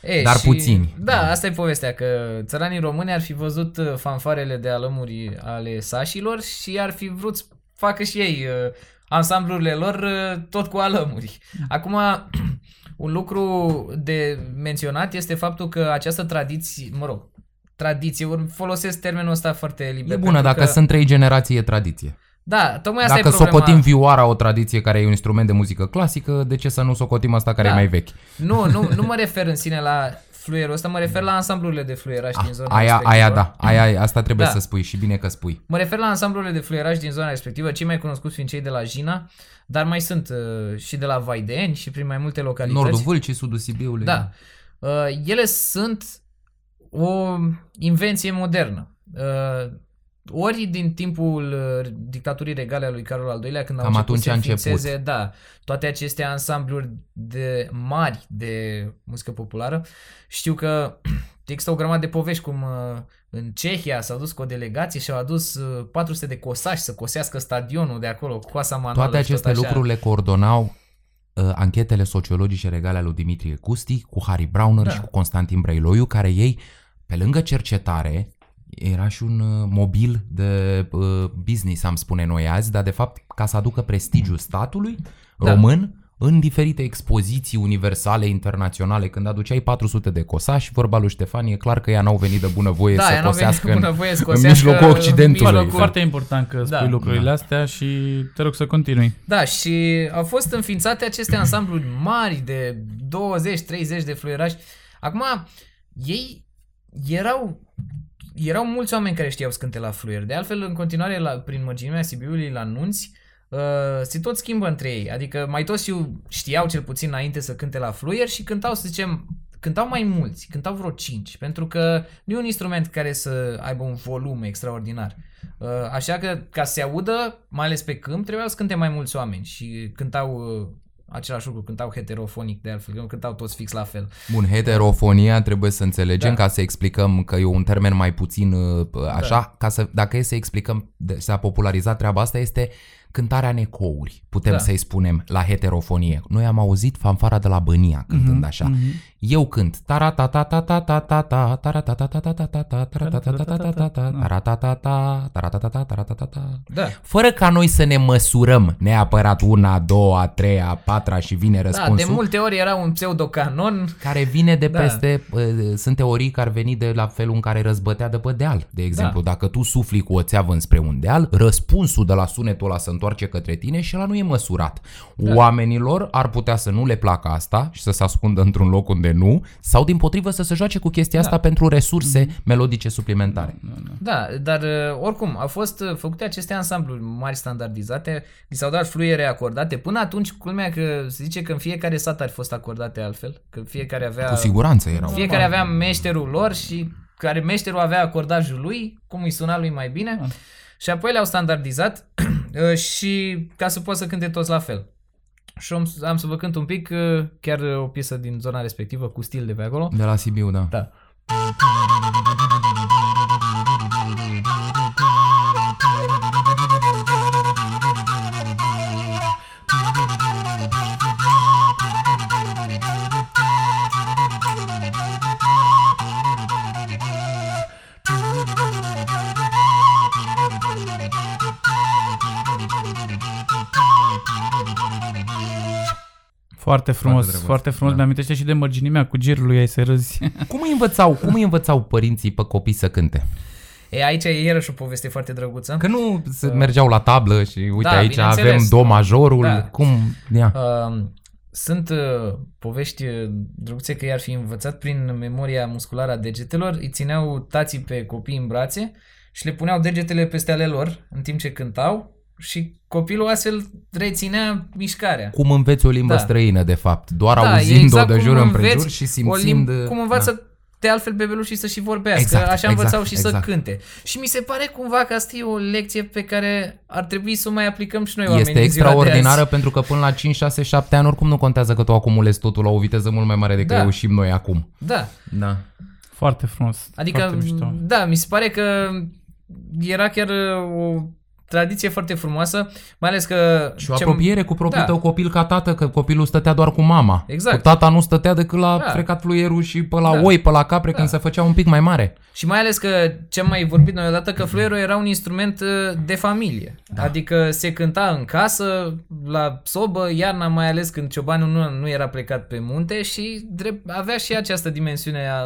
E, Dar puțini. Da, asta e povestea, că țăranii români ar fi văzut uh, fanfarele de alămuri ale sașilor și ar fi vrut să facă și ei uh, ansamblurile lor uh, tot cu alămuri. Acum, un lucru de menționat este faptul că această tradiție, mă rog, tradiție, ori folosesc termenul ăsta foarte liber. E bună, pentru dacă că, sunt trei generații e tradiție. Da, tocmai asta Dacă e problema. socotim vioara o tradiție care e un instrument de muzică clasică, de ce să nu socotim asta care Da. e mai vechi? Nu, nu, nu mă refer în sine la fluierul ăsta, mă refer la ansamblurile de fluieraș din zona Ah, Aia, respectivă. aia da, aia, asta trebuie Da. să spui și bine că spui. Mă refer la ansamblurile de fluieraj din zona respectivă, cei mai cunoscuți fiind cei de la Jina, dar mai sunt uh, și de la Vaideni și prin mai multe localități. Nordul Vâlcii, sudul Sibiului. Da. Uh, ele sunt o invenție modernă. Uh, ori din timpul uh, dictaturii regale a lui Carol al II-lea, când au Cam început atunci să a început. înființeze, da, toate aceste ansambluri de mari de muzică populară. Știu că există o grămadă de povești cum uh, în Cehia s-au dus cu o delegație și au adus uh, 400 de cosași să cosească stadionul de acolo cu coasa manuală Toate și tot aceste așa. lucruri le coordonau uh, anchetele sociologice regale ale lui Dimitrie Custi cu Harry Browner Da. și cu Constantin Brailoiu, care ei, pe lângă cercetare, era și un uh, mobil de uh, business, am spune noi azi, dar de fapt ca să aducă prestigiul statului Da. român în diferite expoziții universale, internaționale, când aduceai 400 de cosași, vorba lui Ștefan, e clar că ea n-au venit de bunăvoie Da, să ea n-au venit cosească de în, bunăvoie să în cosească mijlocul în Occidentului. mijlocul- Foarte important că spui Da. lucrurile Da. astea și te rog să continui. Da, și au fost înființate aceste ansambluri mari de 20-30 de fluierași. Acum, ei erau erau mulți oameni care știau să cânte la fluier. De altfel, în continuare, la, prin mărginimea Sibiului, la nunți, uh, se tot schimbă între ei. Adică mai toți știu, știau cel puțin înainte să cânte la fluier și cântau, să zicem, cântau mai mulți, cântau vreo 5, pentru că nu e un instrument care să aibă un volum extraordinar. Uh, Așa că, ca să se audă, mai ales pe câmp, trebuiau să cânte mai mulți oameni și cântau uh, același lucru, cântau heterofonic de altfel, că nu cântau toți fix la fel. Bun, heterofonia trebuie să înțelegem Da. ca să explicăm că e un termen mai puțin uh, așa, ca să, dacă e să explicăm, de, s-a popularizat treaba asta, este cântarea în ecouri, putem Da. să-i spunem, la heterofonie. Noi am auzit fanfara de la Bănia cântând Mhm, așa. mhm. Eu cânt taratatatatata, taratatatatata, taratatatatata, taratatatatata, taratatatatata, taratatatatata. Da. Fără ca noi să ne măsurăm neapărat una, a doua, a treia, a patra și vine Da, răspunsul de multe ori era un pseudocanon. care vine de Da. peste, uh, sunt teorii care ar veni de la felul în care răzbătea de pe deal. De exemplu, Da. dacă tu sufli cu o țeavă înspre un deal, răspunsul de la sunetul ăla se întoarce către tine și ăla nu e măsurat. Da. Oamenilor ar putea să nu le placă asta și să se ascundă într-un loc unde nu, sau din potrivă să se joace cu chestia asta pentru resurse melodice suplimentare. Da, dar uh, oricum, au fost uh, făcute aceste ansambluri mari standardizate, li s-au dat fluiere acordate. Până atunci, culmea că se zice că în fiecare sat ar fi fost acordate altfel, că fiecare avea... Cu siguranță erau. Fiecare avea meșterul lor și care meșterul avea acordajul lui, cum îi suna lui mai bine. Ah. Și apoi le-au standardizat uh, și ca să poată să cânte toți la fel. Și am, am să vă cânt un pic, uh, chiar uh, o piesă din zona respectivă, cu stil de pe acolo. De la Sibiu, da. Da. Foarte frumos, drăguț, foarte frumos. da. Mi-amintește și de mărginimea cu girul lui ai să râzi. Cum îi învățau, cum îi învățau părinții pe copii să cânte? E, aici e iarăși o poveste foarte drăguță. Că nu se mergeau la tablă și uite Da, aici bineînțeles. avem do majorul, Da. cum... Ia. Uh, sunt uh, povești uh, drăguțe că i-ar fi învățat prin memoria musculară a degetelor, îi țineau tații pe copii în brațe și le puneau degetele peste ale lor în timp ce cântau și copilul astfel reținea mișcarea. Cum înveți o limbă Da. străină, de fapt, doar Da, e auzind-o exact de cum jur înveți împrejur și o simțind... limb- cum învață de altfel bebelușii să și vorbească, Exact, așa exact, învățau și exact. să cânte. Și mi se pare cumva că asta e o lecție pe care ar trebui să o mai aplicăm și noi oamenii Este în ziua de extraordinară azi. pentru că până la 5, 6, 7 ani oricum nu contează că tu acumulezi totul la o viteză mult mai mare decât Da. reușim noi acum. Da, Da. Foarte frumos. Adică, foarte mișto. da, mi se pare că era chiar uh, o tradiție foarte frumoasă, mai ales că... Și o ce- apropiere cu propriul da. tău copil ca tată, că copilul stătea doar cu mama. Exact. Cu tata nu stătea decât la Da. frecat fluierul și pe la Da. oi, pe la capre, când se făcea un pic mai mare. Și mai ales că ce am mai vorbit noi odată, că fluierul era un instrument uh, de familie. Da. Adică se cânta în casă, la sobă, iarna mai ales când ciobanul nu, nu era plecat pe munte și drept, avea și această dimensiune a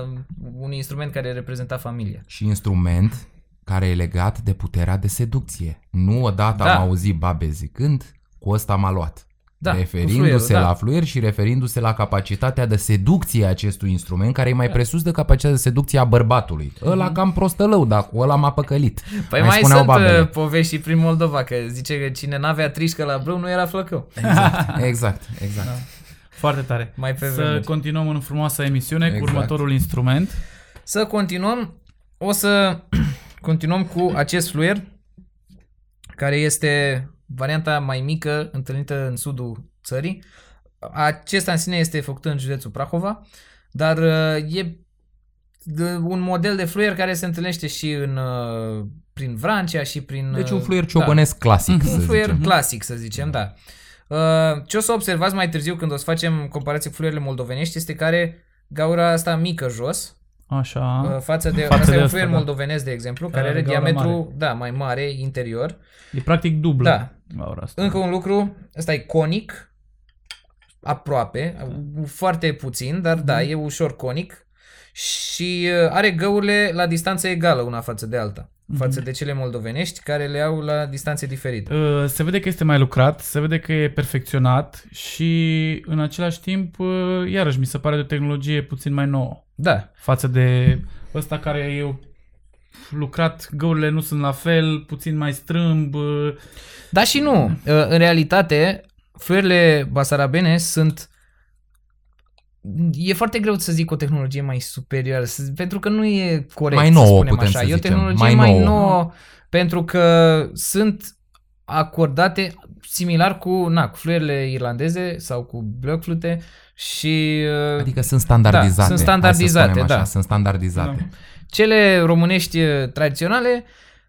un instrument care reprezenta familia. Și instrument care e legat de puterea de seducție. Nu odată Da. am auzit babe zicând, cu ăsta m-a luat. Da, cu referindu-se fluierul, da. la fluier și referindu-se la capacitatea de seducție a acestui instrument, care e mai presus de capacitatea de seducție a bărbatului. Ăla cam prostălău, dar cu ăla m-a păcălit. Mhm. Păi mai, mai spuneau sunt babele. uh, povești și prin Moldova, că zice că cine n-avea trișcă la brâu nu era flăcău. Exact, exact, exact. Da. Foarte tare. Mai pe Să vremuri. continuăm în frumoasa emisiune cu Exact. următorul instrument. Să continuăm, o să continuăm cu acest fluier, care este varianta mai mică întâlnită în sudul țării. Acesta în sine este făcut în județul Prahova, dar uh, e de- un model de fluier care se întâlnește și în, uh, prin Vrancea și prin... Deci uh, un fluier ciobănesc clasic, da, să un fluier zicem. clasic, să zicem, da. Uh, Ce o să observați mai târziu când o să facem comparație cu fluierele moldovenești este că are gaura asta mică jos, Așa. Uh, față de, Față asta de e un asta, fluier da. moldovenesc, de exemplu, Care care are are gaură diametru da, mai mare interior. E practic dublă. Da. Gaura asta. Încă un lucru, ăsta e conic, aproape, foarte puțin, dar da, e ușor conic și uh, are găurile la distanță egală una față de alta, față de cele moldovenești care le au la distanțe diferite. Uh, Se vede că este mai lucrat, se vede că e perfecționat și în același timp, uh, iarăși, mi se pare de o tehnologie puțin mai nouă Da, față de ăsta care e lucrat, găurile nu sunt la fel, puțin mai strâmb. uh, Da și nu. Uh, În realitate, fluierele basarabene sunt E foarte greu să zic o tehnologie mai superioară, să- pentru că nu e corect Mai să nouă, spunem putem așa. să e o zicem. tehnologie Mai mai, nouă. nouă, pentru că sunt acordate similar cu, na, cu fluierele irlandeze sau cu blockflute și uh, Adică sunt standardizate. Da, sunt hai să standardizate, spunem așa, da. Sunt standardizate. Cele românești uh, tradiționale,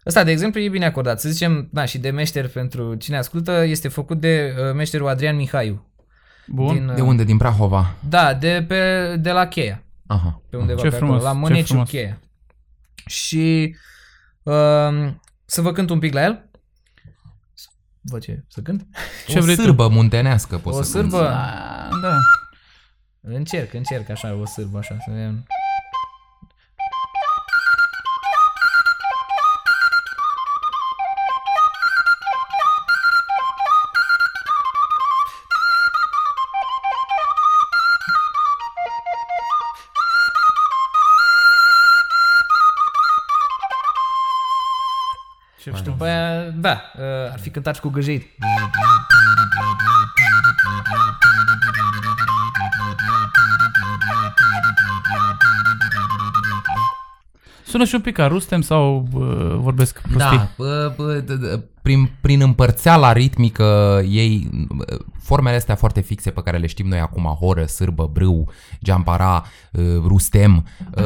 ăsta de exemplu e bine acordat. Să zicem, da, și de meșter pentru cine ascultă, este făcut de uh, meșterul Adrian Mihaiu. Bun. Din, uh, De unde? Din Prahova? Da, de, pe, de la Cheia, Aha. pe undeva Ce pe frumos, acolo, la ce Mâneciu frumos. Cheia. Și uh, să vă cânt un pic la el. Vă ce? Să cânt? Ce o vrei tu? sârbă muntenească poți O să sârbă? cânti. Da, da. Încerc, încerc așa, o sârbă așa, să vedem. Da, uh, ar fi cântat și cu găjeit. Sună și un pic ca Rustem sau uh, vorbesc prostii? Da, bă, bă, d- d- prin, prin împărțeala ritmică ei, bă, formele astea foarte fixe pe care le știm noi acum, horă, sârbă, brâu, geampara, uh, rustem, uh,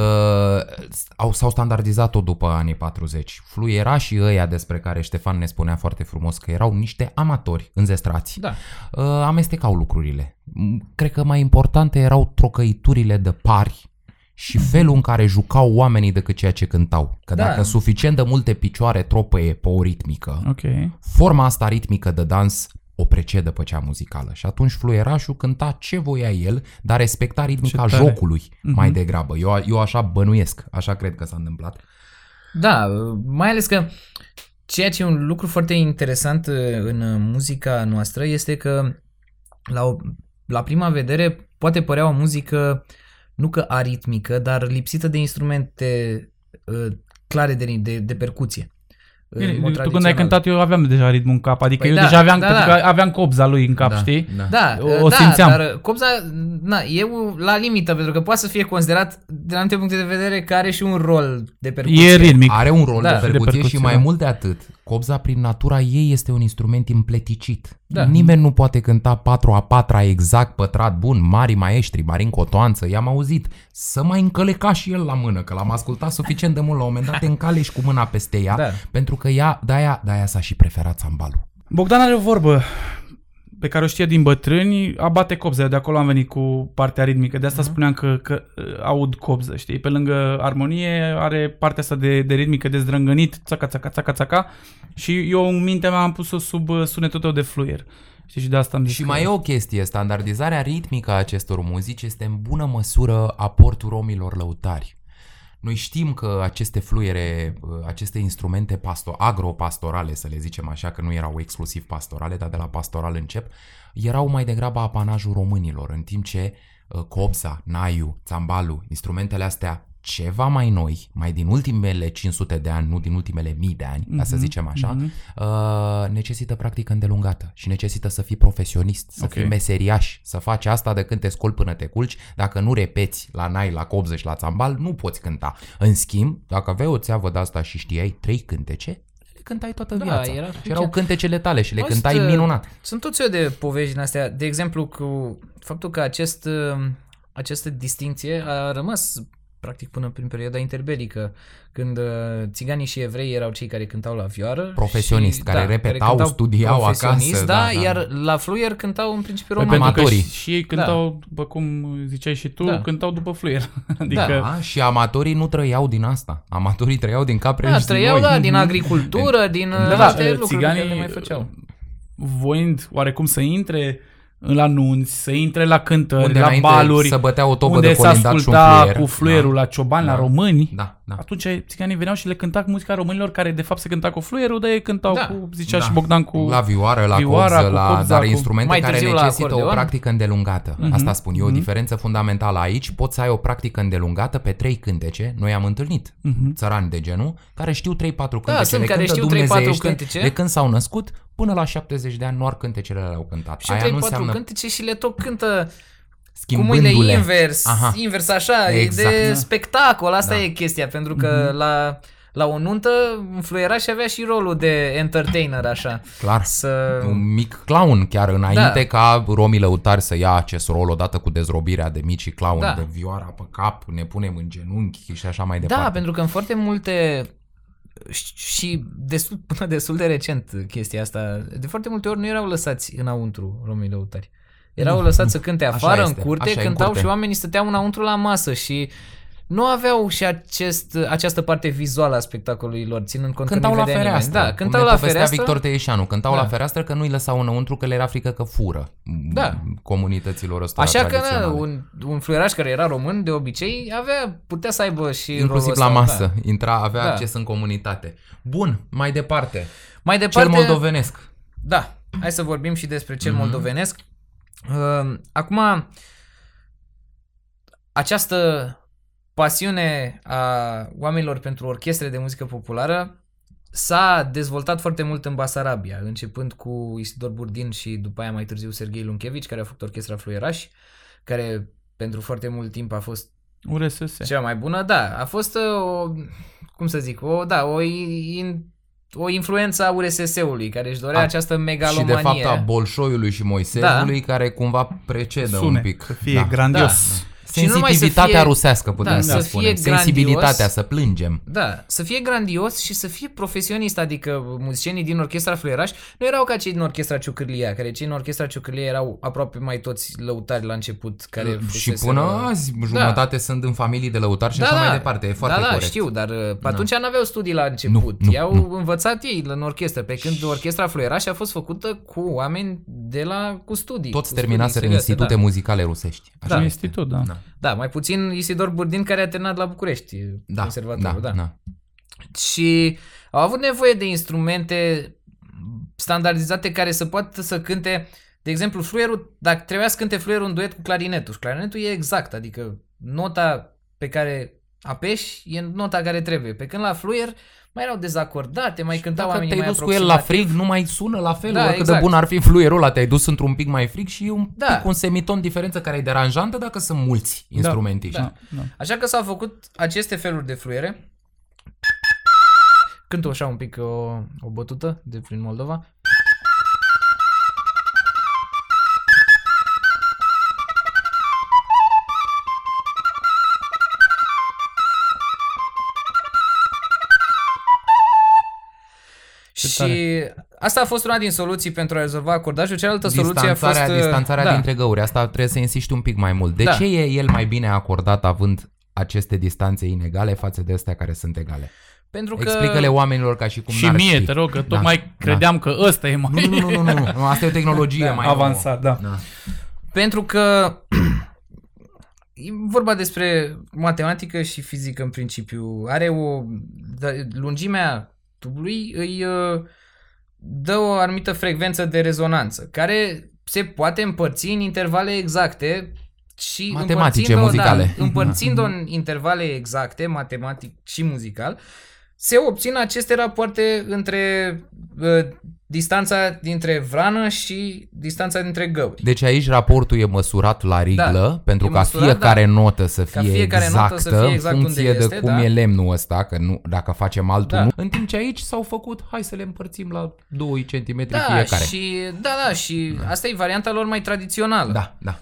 au, s-au standardizat-o după anii 40. Fluierașii ăia despre care Ștefan ne spunea foarte frumos că erau niște amatori înzestrați. Da. Uh, amestecau lucrurile. M, Cred că mai importante erau trocăiturile de pari și felul în care jucau oamenii decât ceea ce cântau. Că Da. dacă suficient de multe picioare tropăie pe o ritmică, Ok. forma asta ritmică de dans o precedă pe cea muzicală. Și atunci fluierașul cânta ce voia el, dar respecta ritmica Ce tare. jocului mai degrabă. Eu, eu așa bănuiesc, așa cred că s-a întâmplat. Da, mai ales că ceea ce e un lucru foarte interesant uh, în uh, muzica noastră este că la, o, la prima vedere poate părea o muzică nu că aritmică, dar lipsită de instrumente uh, clare de, de, de percuție. În Bine, mod tu când ai tradițional. cântat, eu aveam deja ritmul în cap, adică Păi eu da, deja aveam, da, pentru da. că aveam copza lui în cap, Da, știi? Da. Da, O- o da, simțeam. dar Copza, na, e u- la limită, pentru că poate să fie considerat, de la anumite puncte de vedere, că are și un rol de percuție. E ritmic. Are un rol Da. de De percuție, percuție, și mai da. mult de atât. Copza, prin natura ei, este un instrument împleticit. Da. Nimeni nu poate cânta 4 a 4 exact pătrat bun, mari maestri, Marin Cotoanță, i-am auzit. Să mai încăleca și el la mână, că l-am ascultat suficient de mult la un moment dat, te încale și cu mâna peste ea, Da. pentru că ea, de-aia, de-aia s-a și preferat sambalul. Bogdan are o vorbă pe care o știe din bătrâni, abate copza, de acolo am venit cu partea ritmică, de asta Mhm. spuneam că, că uh, aud copză, știi? Pe lângă armonie are partea asta de, de ritmică, de zdrângănit, țaca, țaca, țaca, țaca, și eu în mintea mea am pus-o sub uh, sunetul tău de fluier. Știi, și de asta am zis Și că- mai e o chestie, standardizarea ritmică a acestor muzici este în bună măsură aportul romilor lăutari. Noi știm că aceste fluiere, aceste instrumente pasto- agropastorale, să le zicem așa, că nu erau exclusiv pastorale, dar de la pastoral încep, erau mai degrabă apanajul românilor, în timp ce uh, copza, naiu, țambalu, instrumentele astea ceva mai noi, mai din ultimele 500 de ani, nu din ultimele mii de ani, ca să Mhm, zicem așa, mhm. uh, necesită practică îndelungată și necesită să fii profesionist, să Ok. fii meseriaș, să faci asta de când te scoli până te culci. Dacă nu repeți la nai, la copză și la țambal, nu poți cânta. În schimb, dacă aveai o țeavă de asta și știai trei cântece, le cântai toată Da, viața. era și erau cântecele tale și le Fost, cântai uh, minunat. Sunt tot felul de povești din astea. De exemplu, cu faptul că acest, uh, această distinție a rămas practic până prin perioada interbelică, când uh, țiganii și evrei erau cei care cântau la vioară. Profesionist, și, care repetau, cântau studiau profesionist, acasă, Da, da, da. iar la fluier cântau în principiu Păi români. pentru că Amatorii. și, și ei cântau, după cum ziceai și tu, Da. cântau după fluier. adică Da, și amatorii nu trăiau din asta. Amatorii trăiau din capre Da, și trăiau, din da, oi. din agricultură, din Da, da, da, alte uh, lucruri țiganii, care le mai făceau. voind oarecum să intre la nunți, să intre la cântări, Unde la înainte baluri, să bătea o tobă unde de se colindat și un asculta fluier. cu fluierul Da. la ciobani, Da. la români, Da, da. atunci țiganii veneau și le cânta cu muzica românilor care de fapt se cânta cu fluierul, dar ei cântau Da. cu, zicea Da. și Bogdan, cu... La vioară, la vioara, copză, cu la, copza, dar cu- instrumente Mai care târziu la necesită o acordeon. practică îndelungată. Mhm. Asta spun eu, o Mhm. diferență fundamentală aici. Poți să ai o practică îndelungată pe trei cântece. Noi am întâlnit Mhm. țărani de genul, care știu 3-4 cântece, Da, sunt le care cântă știu 3-4 dumnezeiește cântece. de când s-au născut până la 70 de ani, doar cântecele le-au cântat. Și Aia 3 nu 4 înseamnă cântece și le tot cântă cu schimbându-le. mâinile invers, Aha. invers așa, Exact. e de spectacol, asta Da. e chestia, pentru că la, la o nuntă un fluieraș avea și rolul de entertainer așa, Clar. să... Un mic clown chiar înainte Da. ca Romii Lăutari să ia acest rol odată cu dezrobirea de micii clown Da. de vioara pe cap, ne punem în genunchi și așa mai departe. Da, pentru că în foarte multe și- și destul, până destul de recent chestia asta, de foarte multe ori nu erau lăsați înăuntru romii lăutari. Erau Nu, lăsați nu. să cânte Așa afară, în este, curte, așa e, în cântau curte. și oamenii stăteau înăuntru la masă și nu aveau și acest, această parte vizuală a spectacolului lor, ținând cont Cântau că la nu-i vedea nimeni. fereastră. Da, cum cântau ne la povestea fereastră. Victor Teișanu. Cântau Da. la fereastră că nu-i lăsau înăuntru că le era frică că fură Da. comunităților ăstora Așa că na, tradiționale. un, un fluieraș care era român, de obicei, avea, putea să aibă și Inclusiv rolul la ăsta, masă. Da. Intra, avea Da. acces în comunitate. Bun, mai departe. Mai Cel departe, moldovenesc. Da, hai să vorbim și despre cel Mhm. moldovenesc. Uh, Acum, această pasiune a oamenilor pentru orchestre de muzică populară s-a dezvoltat foarte mult în Basarabia, începând cu Isidor Burdin și după aia mai târziu Serghei Lunchevici, care a făcut orchestra Fluieraș, care pentru foarte mult timp a fost URSS. cea mai bună. Da, a fost uh, o, cum să zic, o, da, o, in, o influență a URSS-ului, care își dorea A, această Și megalomanie. de fapt a Bolșoiului și Moisesului care cumva precedă Sune, un pic. să fie grandios. Da. Și nu numai să Sensibilitatea fie- rusească, putem da, să, să spunem. fie grandios. Sensibilitatea, să plângem. Da, să fie grandios și să fie profesionist, adică muzicienii din orchestra Fluieraș nu erau ca cei din orchestra Ciucârlia, care cei din orchestra Ciucârlia erau aproape mai toți lăutari la început, care și fuseseră- până azi, jumătate sunt în familii de lăutari și da, așa da, mai departe. E foarte da, da, corect. știu, dar uh, pe atunci n-aveau studii la început. Nu, nu, I-au nu. învățat ei în orchestră, pe când orchestra Fluieraș a fost făcută cu oameni de la cu studii. Toți cu terminaseră studii serioase, institute da. muzicale rusești. Așa Da, este. institut, da. Da. Da, mai puțin Isidor Burdin care a terminat la București, Da, conservatorul, da, da. da. Și au avut nevoie de instrumente standardizate care să poată să cânte, de exemplu, fluierul, dacă trebuia să cânte fluierul în duet cu clarinetul. Și clarinetul e exact, adică nota pe care apeși e nota care trebuie. Pe când la fluier mai erau dezacordate, mai cântau Dacă oamenii te-ai mai dus cu el la aproximativ. frig, nu mai sună la fel. Da, Da, Oricât exact. de bun ar fi fluierul ăla, te-ai dus într-un pic mai frig și e un Da. pic un semiton diferență care e deranjantă dacă sunt mulți instrumentiști. da. Da. Așa că s-au făcut aceste feluri de fluiere. Cânt așa un pic o, o bătută de prin Moldova. Și tare. asta a fost una din soluții pentru a rezolva acordajul. Cealaltă soluție a fost... Distanțarea, uh, distanțarea da. dintre găuri, asta trebuie să insisti un pic mai mult. De Da. ce e el mai bine acordat având aceste distanțe inegale față de astea care sunt egale? Pentru că... Explică-le oamenilor ca și cum Și n-ar mie, ști. te rog, că Da, tocmai da. credeam că ăsta e mai Nu, nu, nu, nu, nu, nu, asta e o tehnologie Da. mai avansat, da. nouă. Da. Pentru că e vorba despre matematică și fizică în principiu. Are o da, lungimea tubului îi uh, dă o anumită frecvență de rezonanță care se poate împărți în intervale exacte și Matematice, împărțind-o, muzicale. Da, împărțind-o în intervale exacte, matematic și muzical, se obțin aceste rapoarte între uh, distanța dintre vrană și distanța dintre găuri. Deci aici raportul e măsurat la riglă Da, pentru e ca măsurat, fiecare da. notă să Ca fie fiecare exactă notă să fie exact în unde funcție de este, cum da. e lemnul ăsta, că nu, dacă facem altul Da. nu. În timp ce aici s-au făcut, hai să le împărțim la 2 cm Da, fiecare. și, da, da, și asta e varianta lor mai tradițională. Da, da.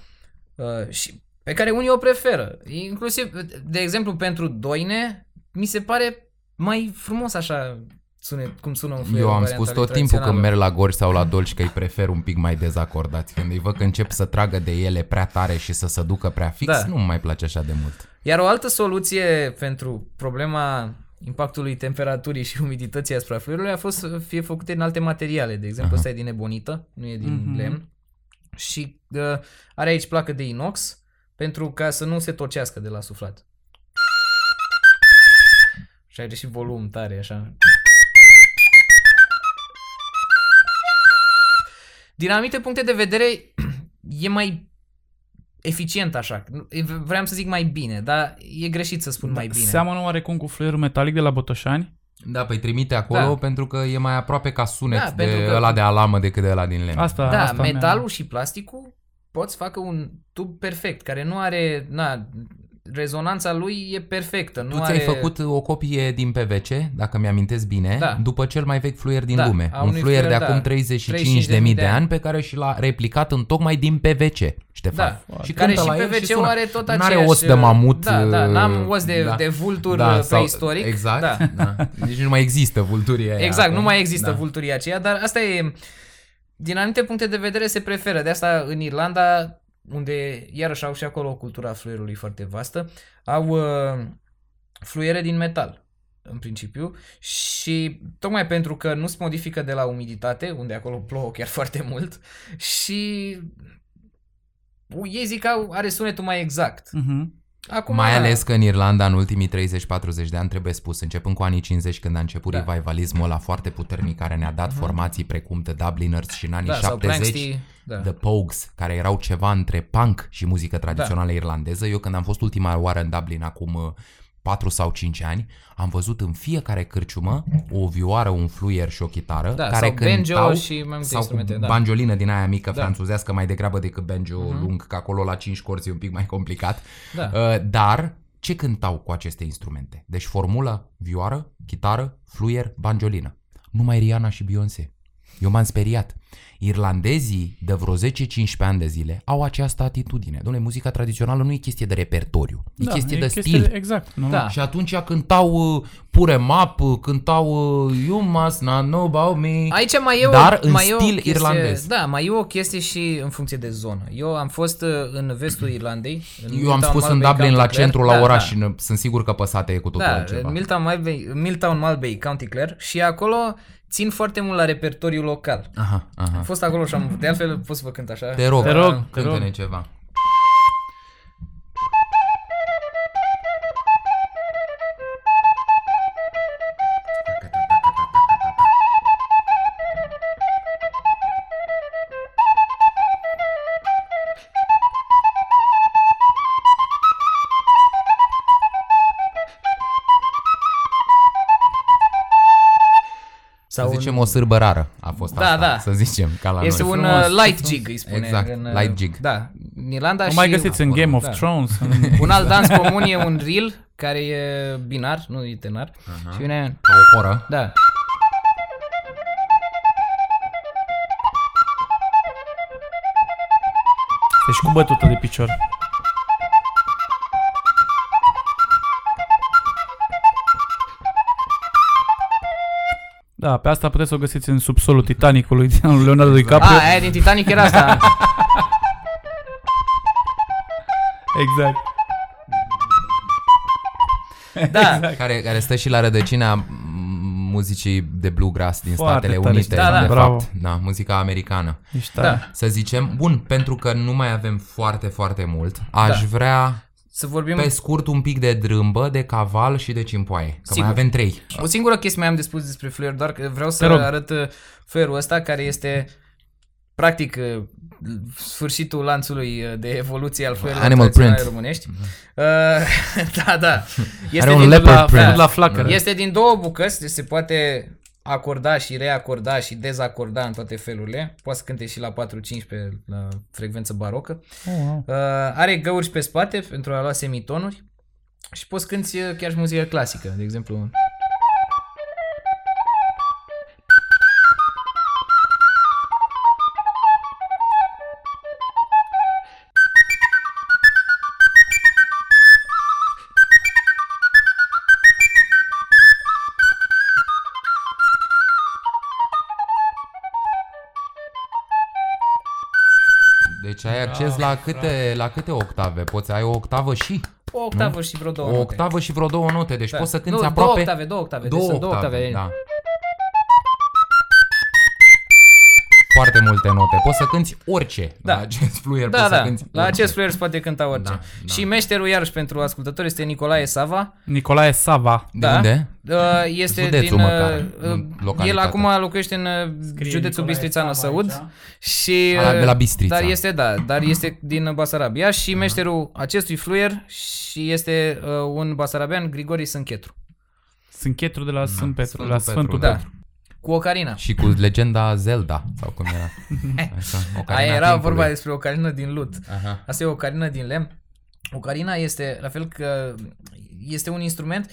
Uh, și pe care unii o preferă. Inclusiv, de exemplu, pentru doine, mi se pare mai frumos așa sunet, cum sună un fluier Eu în am varianta spus lui tot timpul când tradițională. merg la Gorj sau la Dolci că îi prefer un pic mai dezacordați. Când îi văd că încep să tragă de ele prea tare și să se ducă prea fix, Da. nu mai place așa de mult. Iar o altă soluție pentru problema impactului temperaturii și umidității asupra fluierului a fost să fie făcute în alte materiale. De exemplu, Aha. ăsta e din ebonită, nu e din Mhm. lemn. Și uh, are aici placă de inox pentru ca să nu se tocească de la suflat. Și are și volum tare, așa. Din anumite puncte de vedere, e mai eficient așa. Vreau să zic mai bine, dar e greșit să spun mai bine. Seamănă oarecum cu fluierul metalic de la Botoșani? Da, păi trimite acolo Da. pentru că e mai aproape ca sunet Da, de pentru că- ăla de alamă decât de ăla din lemn. Asta, Da, asta metalul și plasticul pot să facă un tub perfect, care nu are, na, rezonanța lui e perfectă. Nu Tu are... ți-ai făcut o copie din PVC, dacă mi-amintesc bine, Da. după cel mai vechi fluier din Da, lume. a Un unui fluier de fluier, acum da, 35 de mii de ani pe care și l-a replicat în tocmai din PVC, Ștefan. Da, și care cântă și la el PVC-ul sună. are tot N-are aceeași... os de mamut. Da, da, n-am uh, os de, da. de vultur Da, da, sau- preistoric. Exact. Da. Da. Deci nu mai există vulturii aia Exact, acum. nu mai există da. vulturii aceia, dar asta e... Din anumite puncte de vedere se preferă. De asta în Irlanda, unde iarăși au și acolo o cultură a fluierului foarte vastă, au uh, fluiere din metal în principiu și tocmai pentru că nu se modifică de la umiditate, unde acolo plouă chiar foarte mult și ei zic că au- are sunetul mai exact. Mhm. Acum, Mai ales că în Irlanda în ultimii 30-40 de ani trebuie spus, începând cu anii 50 când a început Da. revivalismul ăla foarte puternic care ne-a dat formații precum The Dubliners și în anii da, sau 70 Planksty, da. The Pogues, care erau ceva între punk și muzică tradițională irlandeză. Eu când am fost ultima oară în Dublin acum uh, 4 sau 5 ani, am văzut în fiecare cârciumă o vioară, un fluier și o chitară Da, care sau banjo cântau și mai multe sau instrumente, cu da. banjolină din aia mică Da. franțuzească mai degrabă decât banjo Mhm. lung, că acolo la 5 corzi e un pic mai complicat. Da. Uh, dar ce cântau cu aceste instrumente? Deci formula vioară, chitară, fluier, banjolină. Numai Rihanna și Beyoncé. Eu m-am speriat. Irlandezii de vreo 10-15 ani de zile au această atitudine. Dom'le, muzica tradițională nu e chestie de repertoriu, e Da, chestie de chestie stil. Exact. Nu? Da. Și atunci cântau uh, Pure Map, uh, cântau uh, You Must Not Know About Me. Aici mai e o, Dar în mai e o stil chestie, irlandez. Da, mai e o chestie și în funcție de zonă. Eu am fost uh, în vestul Irlandei. În Eu am Milltown spus în Malbay, Dublin la County Clare. centru, la da, oraș Da. și n- sunt sigur că păsate e cu totul Da, altceva. în Milltown Malbay, Milltown Malbay, County Clare și acolo țin foarte mult la repertoriul local. Aha, aha. Am fost acolo și am, de altfel pot să vă cânt așa. Te rog, Te rog, te cântă-ne rog. Ceva. Să zicem o sârbă rară a fost Da, asta, da. să zicem, ca la Este noi. un Frumos, uh, light frumos. jig, îi spune. Exact, în, uh, light jig. Da, în Irlanda O și mai găsiți în Game of da. Thrones. Un alt dans comun e un reel, care e binar, nu e tenar. Și vine... Ca o horă. Da. Deci cu bătută de picior. Da, pe asta puteți să o găsiți în subsolul Titanicului din lui Leonardo DiCaprio. A, aia din Titanic era asta. Exact. Da. Care, care stă și la rădăcina m, muzicii de bluegrass din Foarte Statele tare. Unite, Da, da. de Bravo. fapt. Da, muzica americană. Ești tare. Da. Să zicem, bun, pentru că nu mai avem foarte, foarte mult, aș Da. vrea Să vorbim... pe scurt un pic de drâmbă, de caval și de cimpoaie. Că Sigur. mai avem trei. O singură chestie mai am de spus despre Flair, doar că vreau să Te rog. arăt uh, fluierul ăsta care este practic uh, sfârșitul lanțului uh, de evoluție al fluierilor Animal tradiționale print. românești. Uh, da, da. Este un din, leopard la, print. da, La flacără. Este din două bucăți, deci se poate acorda și reacorda și dezacorda în toate felurile. Poate să cânte și la 4-5 pe la frecvență barocă. Oh, wow. Uh, are găuri și pe spate pentru a lua semitonuri și poți cânti uh, chiar și muzică clasică, de exemplu. Deci ai acces la câte, la câte octave? Poți ai o octavă și? O octavă și vreo două O note. octavă și vreo două note, deci Da. poți să cânti nu, aproape... Două octave, două octave. Două deci sunt două octave, octave. da. Foarte multe note. Poți să cânti orice. Da. La acest fluier Da, poți da. să cânti La orice. acest fluier se poate cânta orice. Da, da. Și meșterul, iarăși pentru ascultători, este Nicolae Sava. Nicolae Sava. De da. unde? Uh, Este Județul din... măcar, uh, nu uh, localitatea. el acum locuiește în uh, județul Nicolae Bistrița, Sava Năsăud. aici. Și, A, uh, de la Bistrița. Dar este, da, dar este din Basarabia și meșterul acestui fluier și este uh, un basarabean, Grigori Sânchetru. Sunt chetru de la Sfânt Petru, Sfântul la Petru, Sfântul Da. Petru. Cu ocarina. Și cu legenda Zelda, sau cum era. Așa, Ocarina Aia era Timpului. vorba despre ocarină din lut. Aha. Asta e o ocarină din lemn. Ocarina este, la fel că este un instrument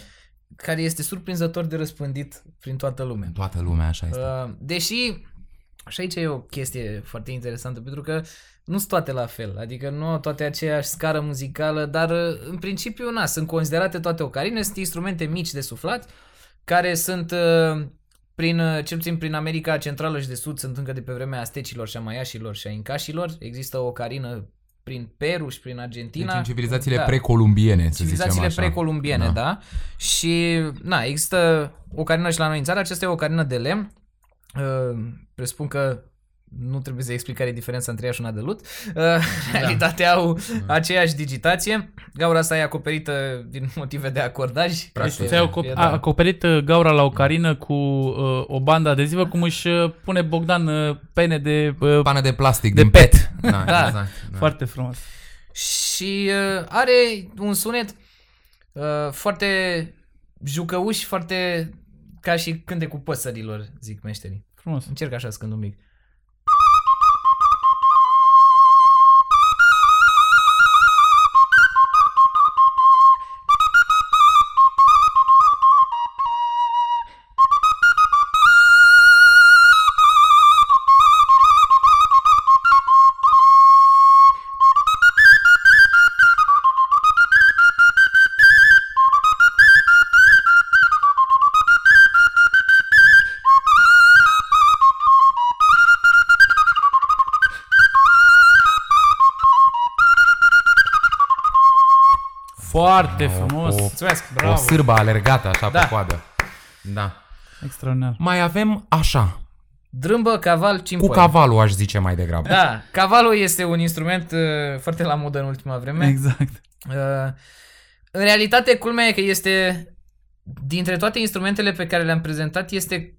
care este surprinzător de răspândit prin toată lumea. Toată lumea așa este. Uh, Deși, și aici e o chestie foarte interesantă, pentru că nu sunt toate la fel, adică nu au toate aceeași scară muzicală, dar uh, în principiu, na, sunt considerate toate ocarine, sunt instrumente mici de suflat, care sunt, uh, prin, uh, cel puțin prin America Centrală și de Sud, sunt încă de pe vremea astecilor și a maiașilor și a incașilor, există o ocarină prin Peru și prin Argentina. Deci în civilizațiile Da. precolumbiene, să Civilizațiile zicem așa. precolumbiene, da. da. Și, na, există o carină și la noi în țară. Aceasta e o carină de lemn. Uh, presupun că nu trebuie să explic care e diferența între ea și una de lut. Uh, Da. în realitate au aceeași digitație. Gaura asta e acoperită din motive de acordaj. Practic. Ți-ai acop- a acoperit uh, gaura la ocarină cu uh, o bandă adezivă, cum își uh, pune Bogdan uh, pene de... Uh, Pană de plastic, De din pet. pet. Da, Da. exact. Da. Foarte frumos. Și uh, are un sunet uh, foarte jucăuș, foarte ca și cântecul păsărilor, zic meșterii. Frumos. Încerc așa să cânt un mic. Foarte O- frumos. o- Mulțumesc! O Bravo. sârbă alergată așa Da. pe coadă. Da. Extraordinar. Mai avem așa, Drâmbă, caval, cu cimpoi. cavalul aș zice mai degrabă. Da, cavalul este un instrument uh, foarte la modă în ultima vreme. Exact. Uh, în realitate, culmea e că este, dintre toate instrumentele pe care le-am prezentat, este,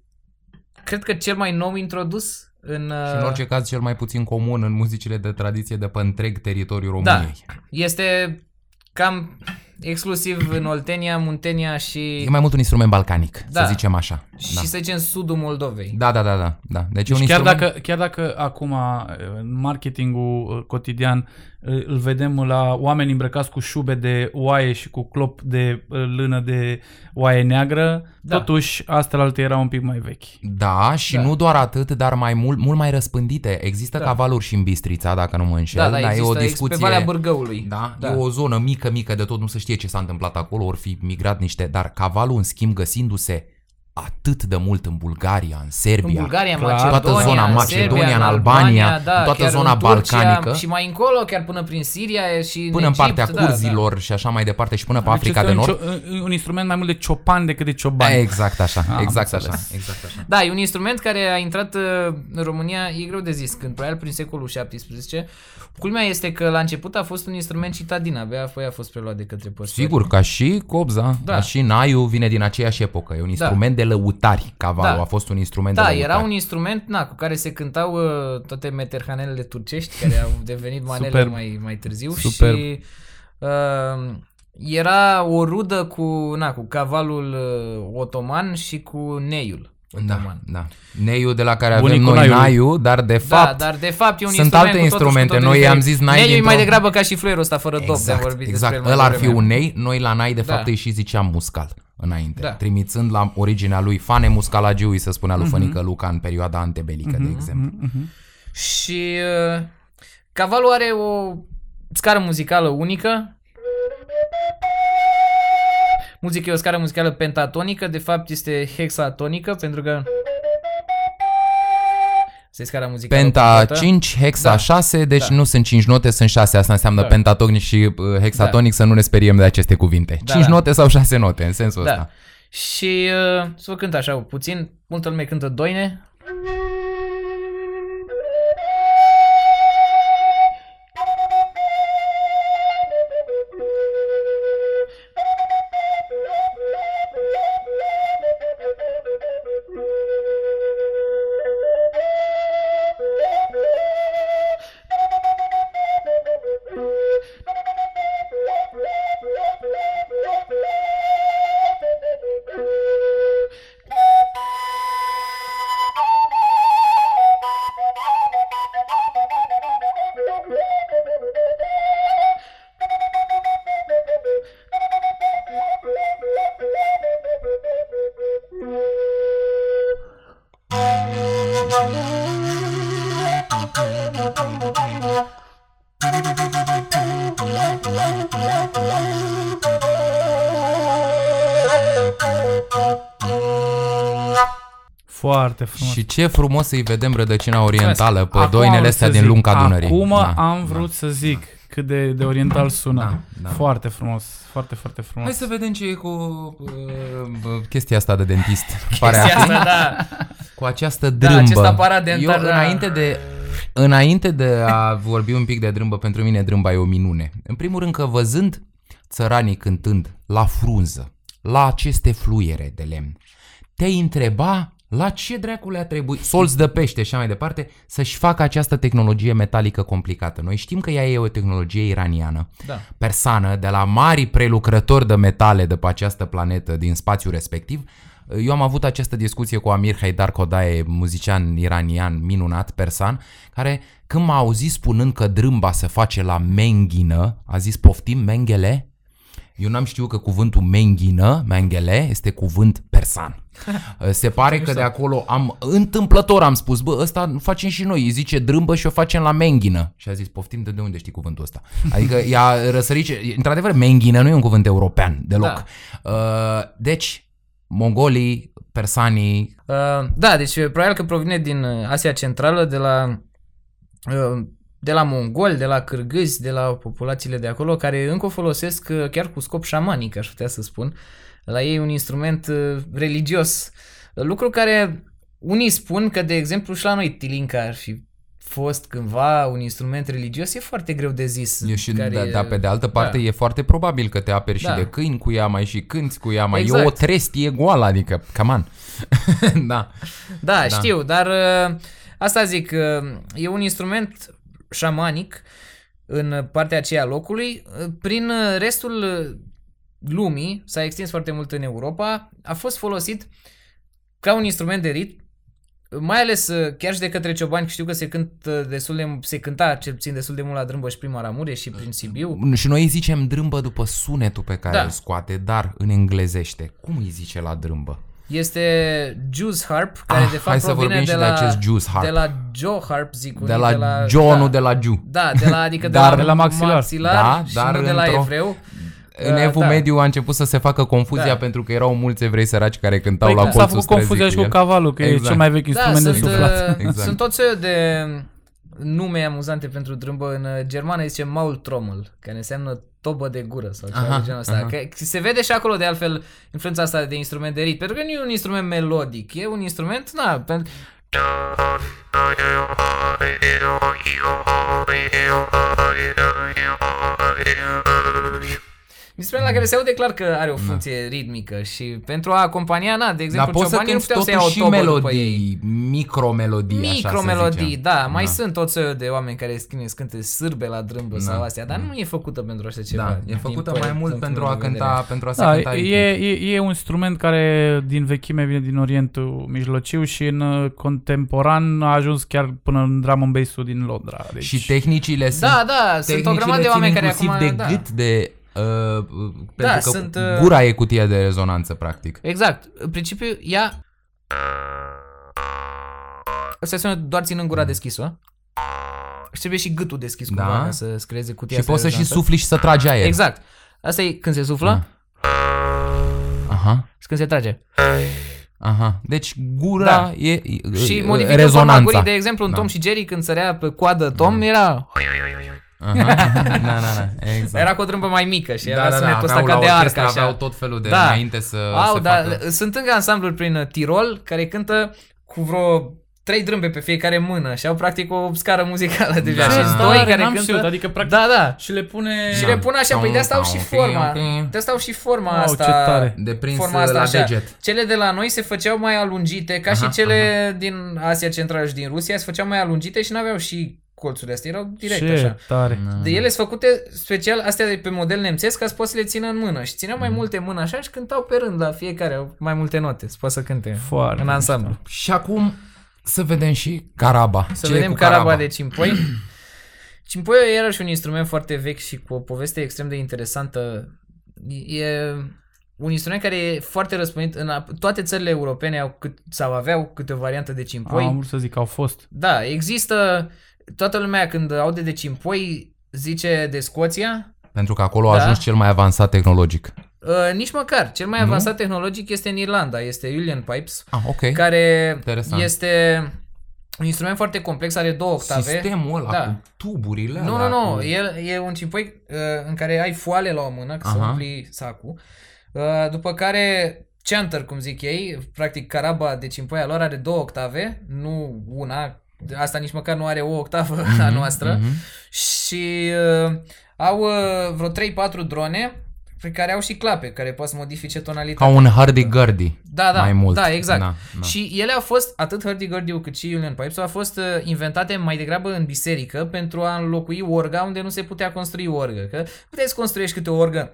cred că cel mai nou introdus în... Uh, Și în orice caz cel mai puțin comun în muzicile de tradiție de pe întreg teritoriul Da. României. Este cam exclusiv în Oltenia, Muntenia și, E mai mult un instrument balcanic, Da. să zicem așa. și Da. să zicem sudul Moldovei. Da, da, da, da, da. Deci, e un Deci chiar, instrument... dacă, chiar dacă acum în marketingul uh, cotidian uh, îl vedem la oameni îmbrăcați cu șube de oaie și cu clop de uh, lână de oaie neagră, Da. totuși astea alte erau un pic mai vechi. Da, și Da. nu doar atât, dar mai mult, mult mai răspândite. Există Da. cavaluri și în Bistrița, dacă nu mă înșel. Da, da, dar există e o discuție... pe Valea Bârgăului. Da, Da. da, e o zonă mică, mică de tot, nu se știe ce s-a întâmplat acolo, ori fi migrat niște, dar cavalul, în schimb, găsindu-se atât de mult în Bulgaria, în Serbia, În Bulgaria, Clar. Macedonia, Toată zona în Macedonia, Serbia, în Albania, da, în toată chiar zona în Turcia balcanică. Și mai încolo, chiar până prin Siria și până în Egipt, partea da, curzilor și așa mai departe și până pe Deci Africa este de un, Nord. cio- un instrument mai mult de ciopan decât de cioban. Exact așa, Am exact așa, înțeles. exact așa. Da, e un instrument care a intrat uh, în România, e greu de zis, când probabil prin secolul XVII. Culmea este că la început a fost un instrument citadin, abia apoi a fost preluat de către păstori. Sigur, ca și cobza, Da. da. și naiul vine din aceeași epocă. E un instrument de lăutari. Cavalul Da. a fost un instrument de Da, lăutari. era un instrument na, cu care se cântau uh, toate meterhanelele turcești, care au devenit manele Superb. mai, mai târziu Superb. și uh, era o rudă cu, na, cu cavalul uh, otoman și cu neiul Da, otoman. da. Neiul de la care avem Bunicul noi naiului. naiul, dar de Da, fapt dar de fapt e un sunt instrument alte cu totul și cu instrumente. totul Noi diferit. i-am zis nai Neiul e mai dintr-o- degrabă ca și fluierul ăsta fără dop, de Exact, vorbit exact. despre el El mai ar fi devreme. un nei, noi la nai de Da. fapt îi și ziceam muscal înainte, Da. trimițând la originea lui fane muscalagiului, să spunea Mhm. lui Fănică Luca în perioada antebelică, de exemplu. Și uh, cavalul are o scară muzicală unică. Muzica e o scară muzicală pentatonică, de fapt este hexatonică, pentru că Asta e scara muzicală Penta completa. 5, hexa Da. 6, deci Da. nu sunt 5 note, sunt 6. Asta înseamnă Da. pentatonic și uh, hexatonic, să nu ne speriem de aceste cuvinte. Da, 5 da. note sau 6 note, în sensul Da. ăsta. Și uh, să vă cânt așa puțin, multă lume cântă doine. Foarte frumos. Și ce frumos să-i vedem rădăcina orientală pe Acum doinele am astea să din zic, lunga Dunării. Acum Da, am vrut să zic cât de, de oriental sună. Da, da. Foarte frumos, foarte, foarte frumos. Hai să vedem ce e cu uh, uh, chestia asta de dentist. Pare a Chestia fi. asta, da. cu această Da, drâmbă. acest aparat dentar, Eu, da. înainte de, înainte de a vorbi un pic de drâmbă, pentru mine drâmba e o minune. În primul rând că văzând țăranii cântând la frunză, la aceste fluiere de lemn, te-ai întreba la ce dracule a trebuit, solți de pește și așa mai departe, să-și facă această tehnologie metalică complicată. Noi știm că ea e o tehnologie iraniană, Da. persană, de la mari prelucrători de metale de pe această planetă din spațiul respectiv. Eu am avut această discuție cu Amir Haidar Kodae, muzician iranian minunat, persan, care când m-a auzit spunând că drâmba se face la menghină, a zis poftim menghele? Eu n-am știut că cuvântul menghină, menghele, este cuvânt persan. Se pare că de acolo am, întâmplător am spus, bă, ăsta facem și noi, îi zice drâmbă și o facem la menghină. Și a zis, poftim, de, de unde știi cuvântul ăsta? Adică i-a răsărit, ce- într-adevăr, menghină nu e un cuvânt european deloc. Da. Uh, deci, mongolii, persanii, Uh, da, deci probabil că provine din uh, Asia Centrală, de la uh, de la mongoli, de la cârgâzi, de la populațiile de acolo, care încă o folosesc uh, chiar cu scop șamanic, aș putea să spun. La ei un instrument uh, religios. Lucru care unii spun că, de exemplu, și la noi tilinca ar fi fost cândva un instrument religios, e foarte greu de zis. Eu și, care da, e- da, pe de altă parte da. e foarte probabil că te aperi și Da. de câini cu ea, mai și cânti cu ea, mai e Exact. o trestie goală, adică, come on. da. Da, Da. știu, dar uh, asta zic, uh, e un instrument șamanic în partea aceea locului. Uh, Prin uh, restul uh, lumii, s-a extins foarte mult în Europa, a fost folosit ca un instrument de ritm, mai ales uh, chiar și de către ciobani, știu că se, cântă destul de, se cânta cel puțin destul de mult la Drâmbă și prima Ramure și prin Sibiu. Și noi îi zicem drâmbă după sunetul pe care Da. îl scoate, dar în englezește. Cum îi zice la drâmbă? Este Juice Harp, care Ah, de fapt hai să provine vorbim de și de la, acest Juice Harp. De la Joe Harp, zic unii, De la, da, John, nu de la Ju. Da, de la, adică de Dar- la, de la maxilar. maxilar Da, și dar nu de la într-o- evreu. În Uh, evul da. mediu a început să se facă confuzia Da. pentru că erau mulți evrei săraci care cântau Păi la cum s-a colțul făcut confuzia și străzii cu el. cavalul, că e Exact. cel mai vechi Da, instrument de sunt, suflat. uh, Exact. sunt tot soiul de nume amuzante pentru drâmbă. În uh, germană zice Maultrommel, care înseamnă tobă de gură sau ceva Aha, de genul ăsta. aha. Că se vede și acolo de altfel influența asta de instrument de ritm, pentru că nu e un instrument melodic, e un instrument, na, pentru... Instrument la care se aude clar că are o funcție ritmică și pentru a acompania, na, de Dar exemplu, poți să ciobanii nu cânti puteau să iau o totuși și tobă după ei. melodii, micromelodii, așa să Micromelodii, zicem. da, mai sunt tot soiul de oameni care scrie cânte sârbe la drâmbă sau Da. astea, dar nu e făcută pentru așa ceva. Da, e din făcută păi- mai mult punctul pentru meu a de vedere. cânta, pentru a se Da, cânta e, ritmic. e, e un instrument care din vechime vine din Orientul Mijlociu și în uh, contemporan a ajuns chiar până în drum and bass-ul din Londra. Deci, Și tehnicile sunt Da, da, sunt o tehnicile grămadă de țin oameni care inclusiv acum... de da. gât, de... Uh, pentru că sunt, uh, gura e cutia de rezonanță, practic. Exact. În principiu, ea... Asta sună doar ținând gura deschisă. Și trebuie și gâtul deschis Da. cumva ca să creeze cutia Și asta poți să de și rezonanță. sufli și să tragi aer. Exact. Asta e când se suflă Aha, și când se trage. aha. Deci gura Da. e, e Și e- modifică forma rezonanța. gurii, de exemplu, în Da. Tom și Jerry când sărea pe coadă Tom, era, Aha. da, da, da, exact. era cu o trâmbă mai mică și da, era da, da, sunetul ăsta aveau ca la de orchestră, arc, așa. aveau tot felul de Da. înainte să Au, se da, facă. sunt încă ansambluri prin uh, Tirol care cântă cu vreo trei drâmbe pe fiecare mână și au practic o scară muzicală deja. Da. Și Ce sunt tare, doi care n-am cântă. știut, adică practic Da, da. și le pune... Și Da. le pun așa, păi de asta au și Ok, forma. ok. De asta au și forma Wow, asta. ce tare. De prins forma asta la așa. deget. Cele de la noi se făceau mai alungite, ca Aha, și cele din Asia Centrală și din Rusia, se făceau mai alungite și n-aveau și colțurile astea, erau direct Ce așa. tare. De ele sunt făcute special, astea de pe model nemțesc, ca să poți să le țină în mână. Și țineau mai multe mână așa și cântau pe rând la fiecare, au mai multe note, să poți să cânte Foarte în ansamblu. Și acum să vedem și caraba. Să Ce e vedem cu caraba de cimpoi. Cimpoiul e iarăși un instrument foarte vechi și cu o poveste extrem de interesantă. E un instrument care e foarte răspândit în a- toate țările europene au cât, sau aveau câte o variantă de cimpoi. Am vrut să zic că au fost. Da, există toată lumea când aude de cimpoi zice de Scoția. Pentru că acolo a Da. ajuns cel mai avansat tehnologic. Uh, nici măcar. Cel mai Nu? avansat tehnologic este în Irlanda, este Julian Pipes, Ah, ok. care Interesant. este un instrument foarte complex, are două octave. Sistemul ăla Da. cu tuburile Nu, alea, nu, nu. cu- El e un cimpoi uh, în care ai foale la o mână, ca să Aha. umpli sacul. Uh, după care chanter, cum zic ei, practic caraba de cimpoia lor are două octave, nu una. Asta nici măcar nu are o octavă a noastră. mhm. Și uh, au uh, vreo 3-4 drone pe care au și clape, care poți să modifice tonalitatea. Ca un hurdy-gurdy. Da, da, mai mult. da, exact. Da, da. Și ele au fost, atât hurdy-gurdy cât și Julian Pipes, au fost uh, inventate mai degrabă în biserică pentru a înlocui orga unde nu se putea construi orgă. Că puteai să construiești câte o orgă în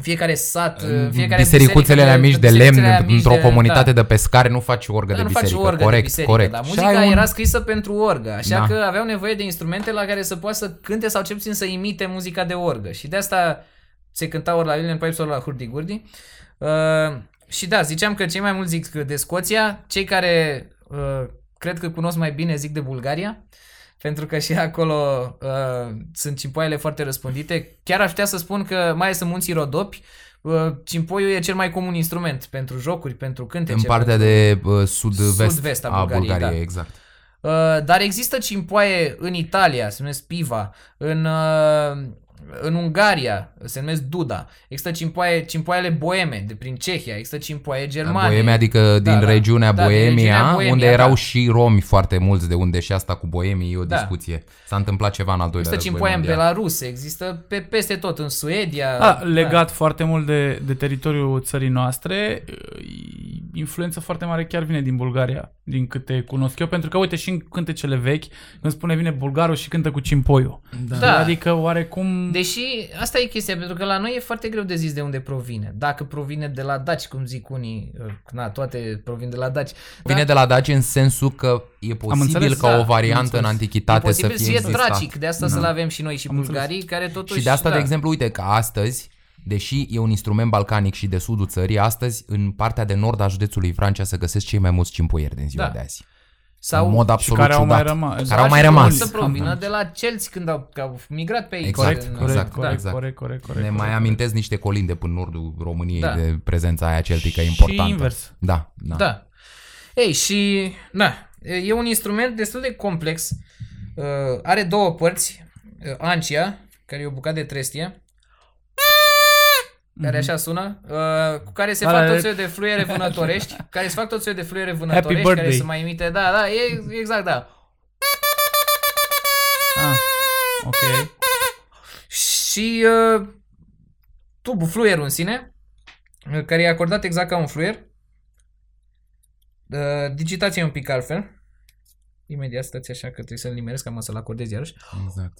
fiecare sat, uh, În fiecare bisericuțele alea mici de bisericuțele lemn, alea mici într-o de- comunitate da. de pescari, nu faci orgă Da, de nu faci biserică. orgă corect, de biserică, corect. dar Și muzica ai un- era scrisă pentru orgă, așa Da. că aveau nevoie de instrumente la care să poată să cânte sau cel puțin să imite muzica de orgă. Și de asta se cânta ori la Julian Pipes, ori la hurdy-gurdy. Uh, și da, ziceam că cei mai mulți zic de Scoția, cei care uh, cred că cunosc mai bine zic de Bulgaria, pentru că și acolo uh, sunt cimpoaiele foarte răspândite. Chiar aș putea să spun că mai ales în munții Rodopi, uh, cimpoiul e cel mai comun instrument pentru jocuri, pentru cântece. În partea pentru... de uh, sud-vest, Sud-vest a a Bulgariei, Bulgariei, da. exact. Uh, dar există cimpoaie în Italia, se numesc Piva, în, uh, în Ungaria, se numesc Duda. Există cimpoaie, cimpoaiele boeme de prin Cehia, există cimpoaie germane. Boemia, adică din da. regiunea Da, din Boemia, regiunea Boemia, unde erau da. și romi foarte mulți, de unde și asta cu boemii e o Da. discuție. S-a întâmplat ceva în al doilea Există război cimpoaie în mondial. Belarus, există pe, peste tot, în Suedia. A, legat foarte mult de, de teritoriul țării noastre, influență foarte mare chiar vine din Bulgaria, din câte cunosc eu, pentru că uite și în cântecele vechi, când spune vine bulgarul și cântă cu cimpoiul. Da. Adică oarecum... Deși asta e chestia, pentru că la noi e foarte greu de zis de unde provine. Dacă provine de la daci, cum zic unii, uh, na, toate provin de la daci. Vine de la daci în sensul că e posibil înțeles, ca da, o am variantă în înțeles. E antichitate să posibil fie să fie existat. dracic, de asta să-l avem și noi și bulgarii, care totuși... Și de asta, da. de exemplu, uite că astăzi, deși e un instrument balcanic și de sudul țării, astăzi, în partea de nord a județului Francia, se găsesc cei mai mulți cimpuieri din ziua Da. de azi. Sau în mod absolut care au mai ciudat. rămas. Care au mai și rămas. Să provină de la celți când au, că au migrat pe aici. Exact, Corect, În- corect, exact, corect, exact. corect, corect, corect. Ne corect. mai amintesc niște colinde până în nordul României Da. de prezența aia celtică Și importantă. invers. Da, da. Da. Ei, și, na, e un instrument destul de complex. Uh, are două părți. Uh, ancia, care e o bucată de trestie, care așa sună, uh, cu care se Ala fac e- tot soiul de fluiere vânătorești, care se fac tot soiul de fluiere vânătorești, birthday. care să mai imite, da, da, e exact, da. Ah, ok. Și uh, tubul, fluierul în sine, uh, care e acordat exact ca un fluier. Uh, digitația e un pic altfel. Imediat stați așa că trebuie să-l nimeresc, am să-l acordez iarăși. Exact.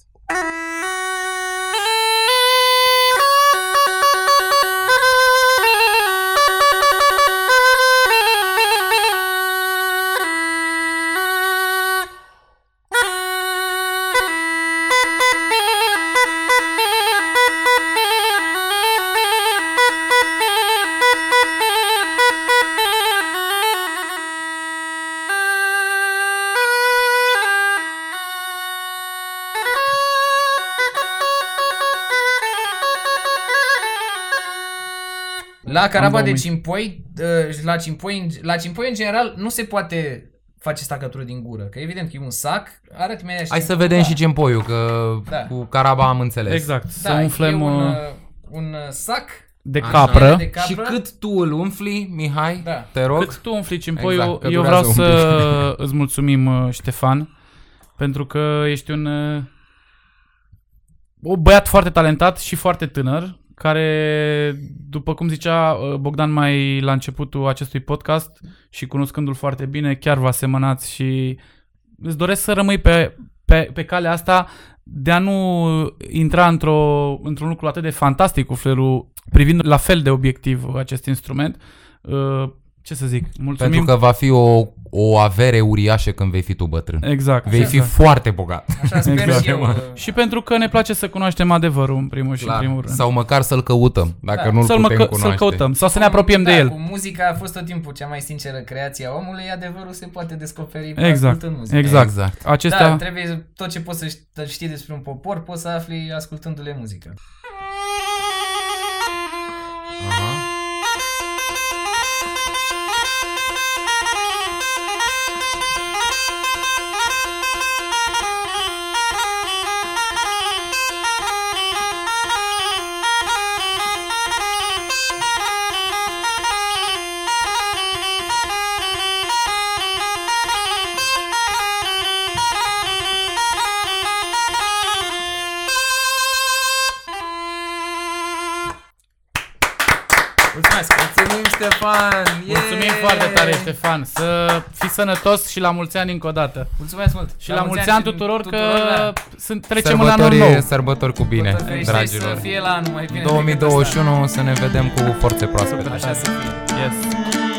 La caraba de 2000. cimpoi, uh, la cimpoi, în- la cimpoi în general nu se poate face stacătură din gură, că evident că e un sac, arată mi Hai să vedem și cempoiul, că Da. cu Caraba am înțeles. Exact. Să da, umflăm e un, uh, uh, un uh, sac de Așa. capră. de capră. Și cât tu îl umfli, Mihai? Da. Te rog? Cât tu umfli cimpoiul, Exact, că eu durează vreau un să îți mulțumim, uh, Ștefan, pentru că ești un uh, un băiat foarte talentat și foarte tânăr, care, după cum zicea uh, Bogdan mai la începutul acestui podcast și cunoscându-l foarte bine, chiar vă asemănați și îți doresc să rămâi pe, pe, pe calea asta de a nu intra într-o, într-un lucru atât de fantastic cu flerul, privind la fel de obiectiv acest instrument. Uh, ce să zic, mulțumim. Pentru că va fi o, o avere uriașă când vei fi tu bătrân. Exact. Vei fi exact. foarte bogat. Așa sper Exact. și eu. uh, Și pentru că ne place să cunoaștem adevărul în primul și în primul rând. Sau măcar să-l căutăm, dacă Da. nu-l Să-l, putem măcă- cunoaște. să-l căutăm sau să ne apropiem de da, el. Cu muzica a fost tot timpul cea mai sinceră creație a omului, adevărul se poate descoperi Exact, ascultând muzică. exact. Exact. Acestea, Da, trebuie tot ce poți să ști- știi despre un popor, poți să afli ascultându-le muzică. Tare, Ștefan. Să fii sănătos și la mulți ani încă o dată. Mulțumesc mult! Și la, mulți ani tuturor, că da. sunt, trecem în anul Sărbători, nou. sărbători cu bine, Sărbători fericite dragilor. Să fie la anul mai bine decât 2021 să ne vedem cu forțe proaspete. ăsta. Așa să fie. Yes.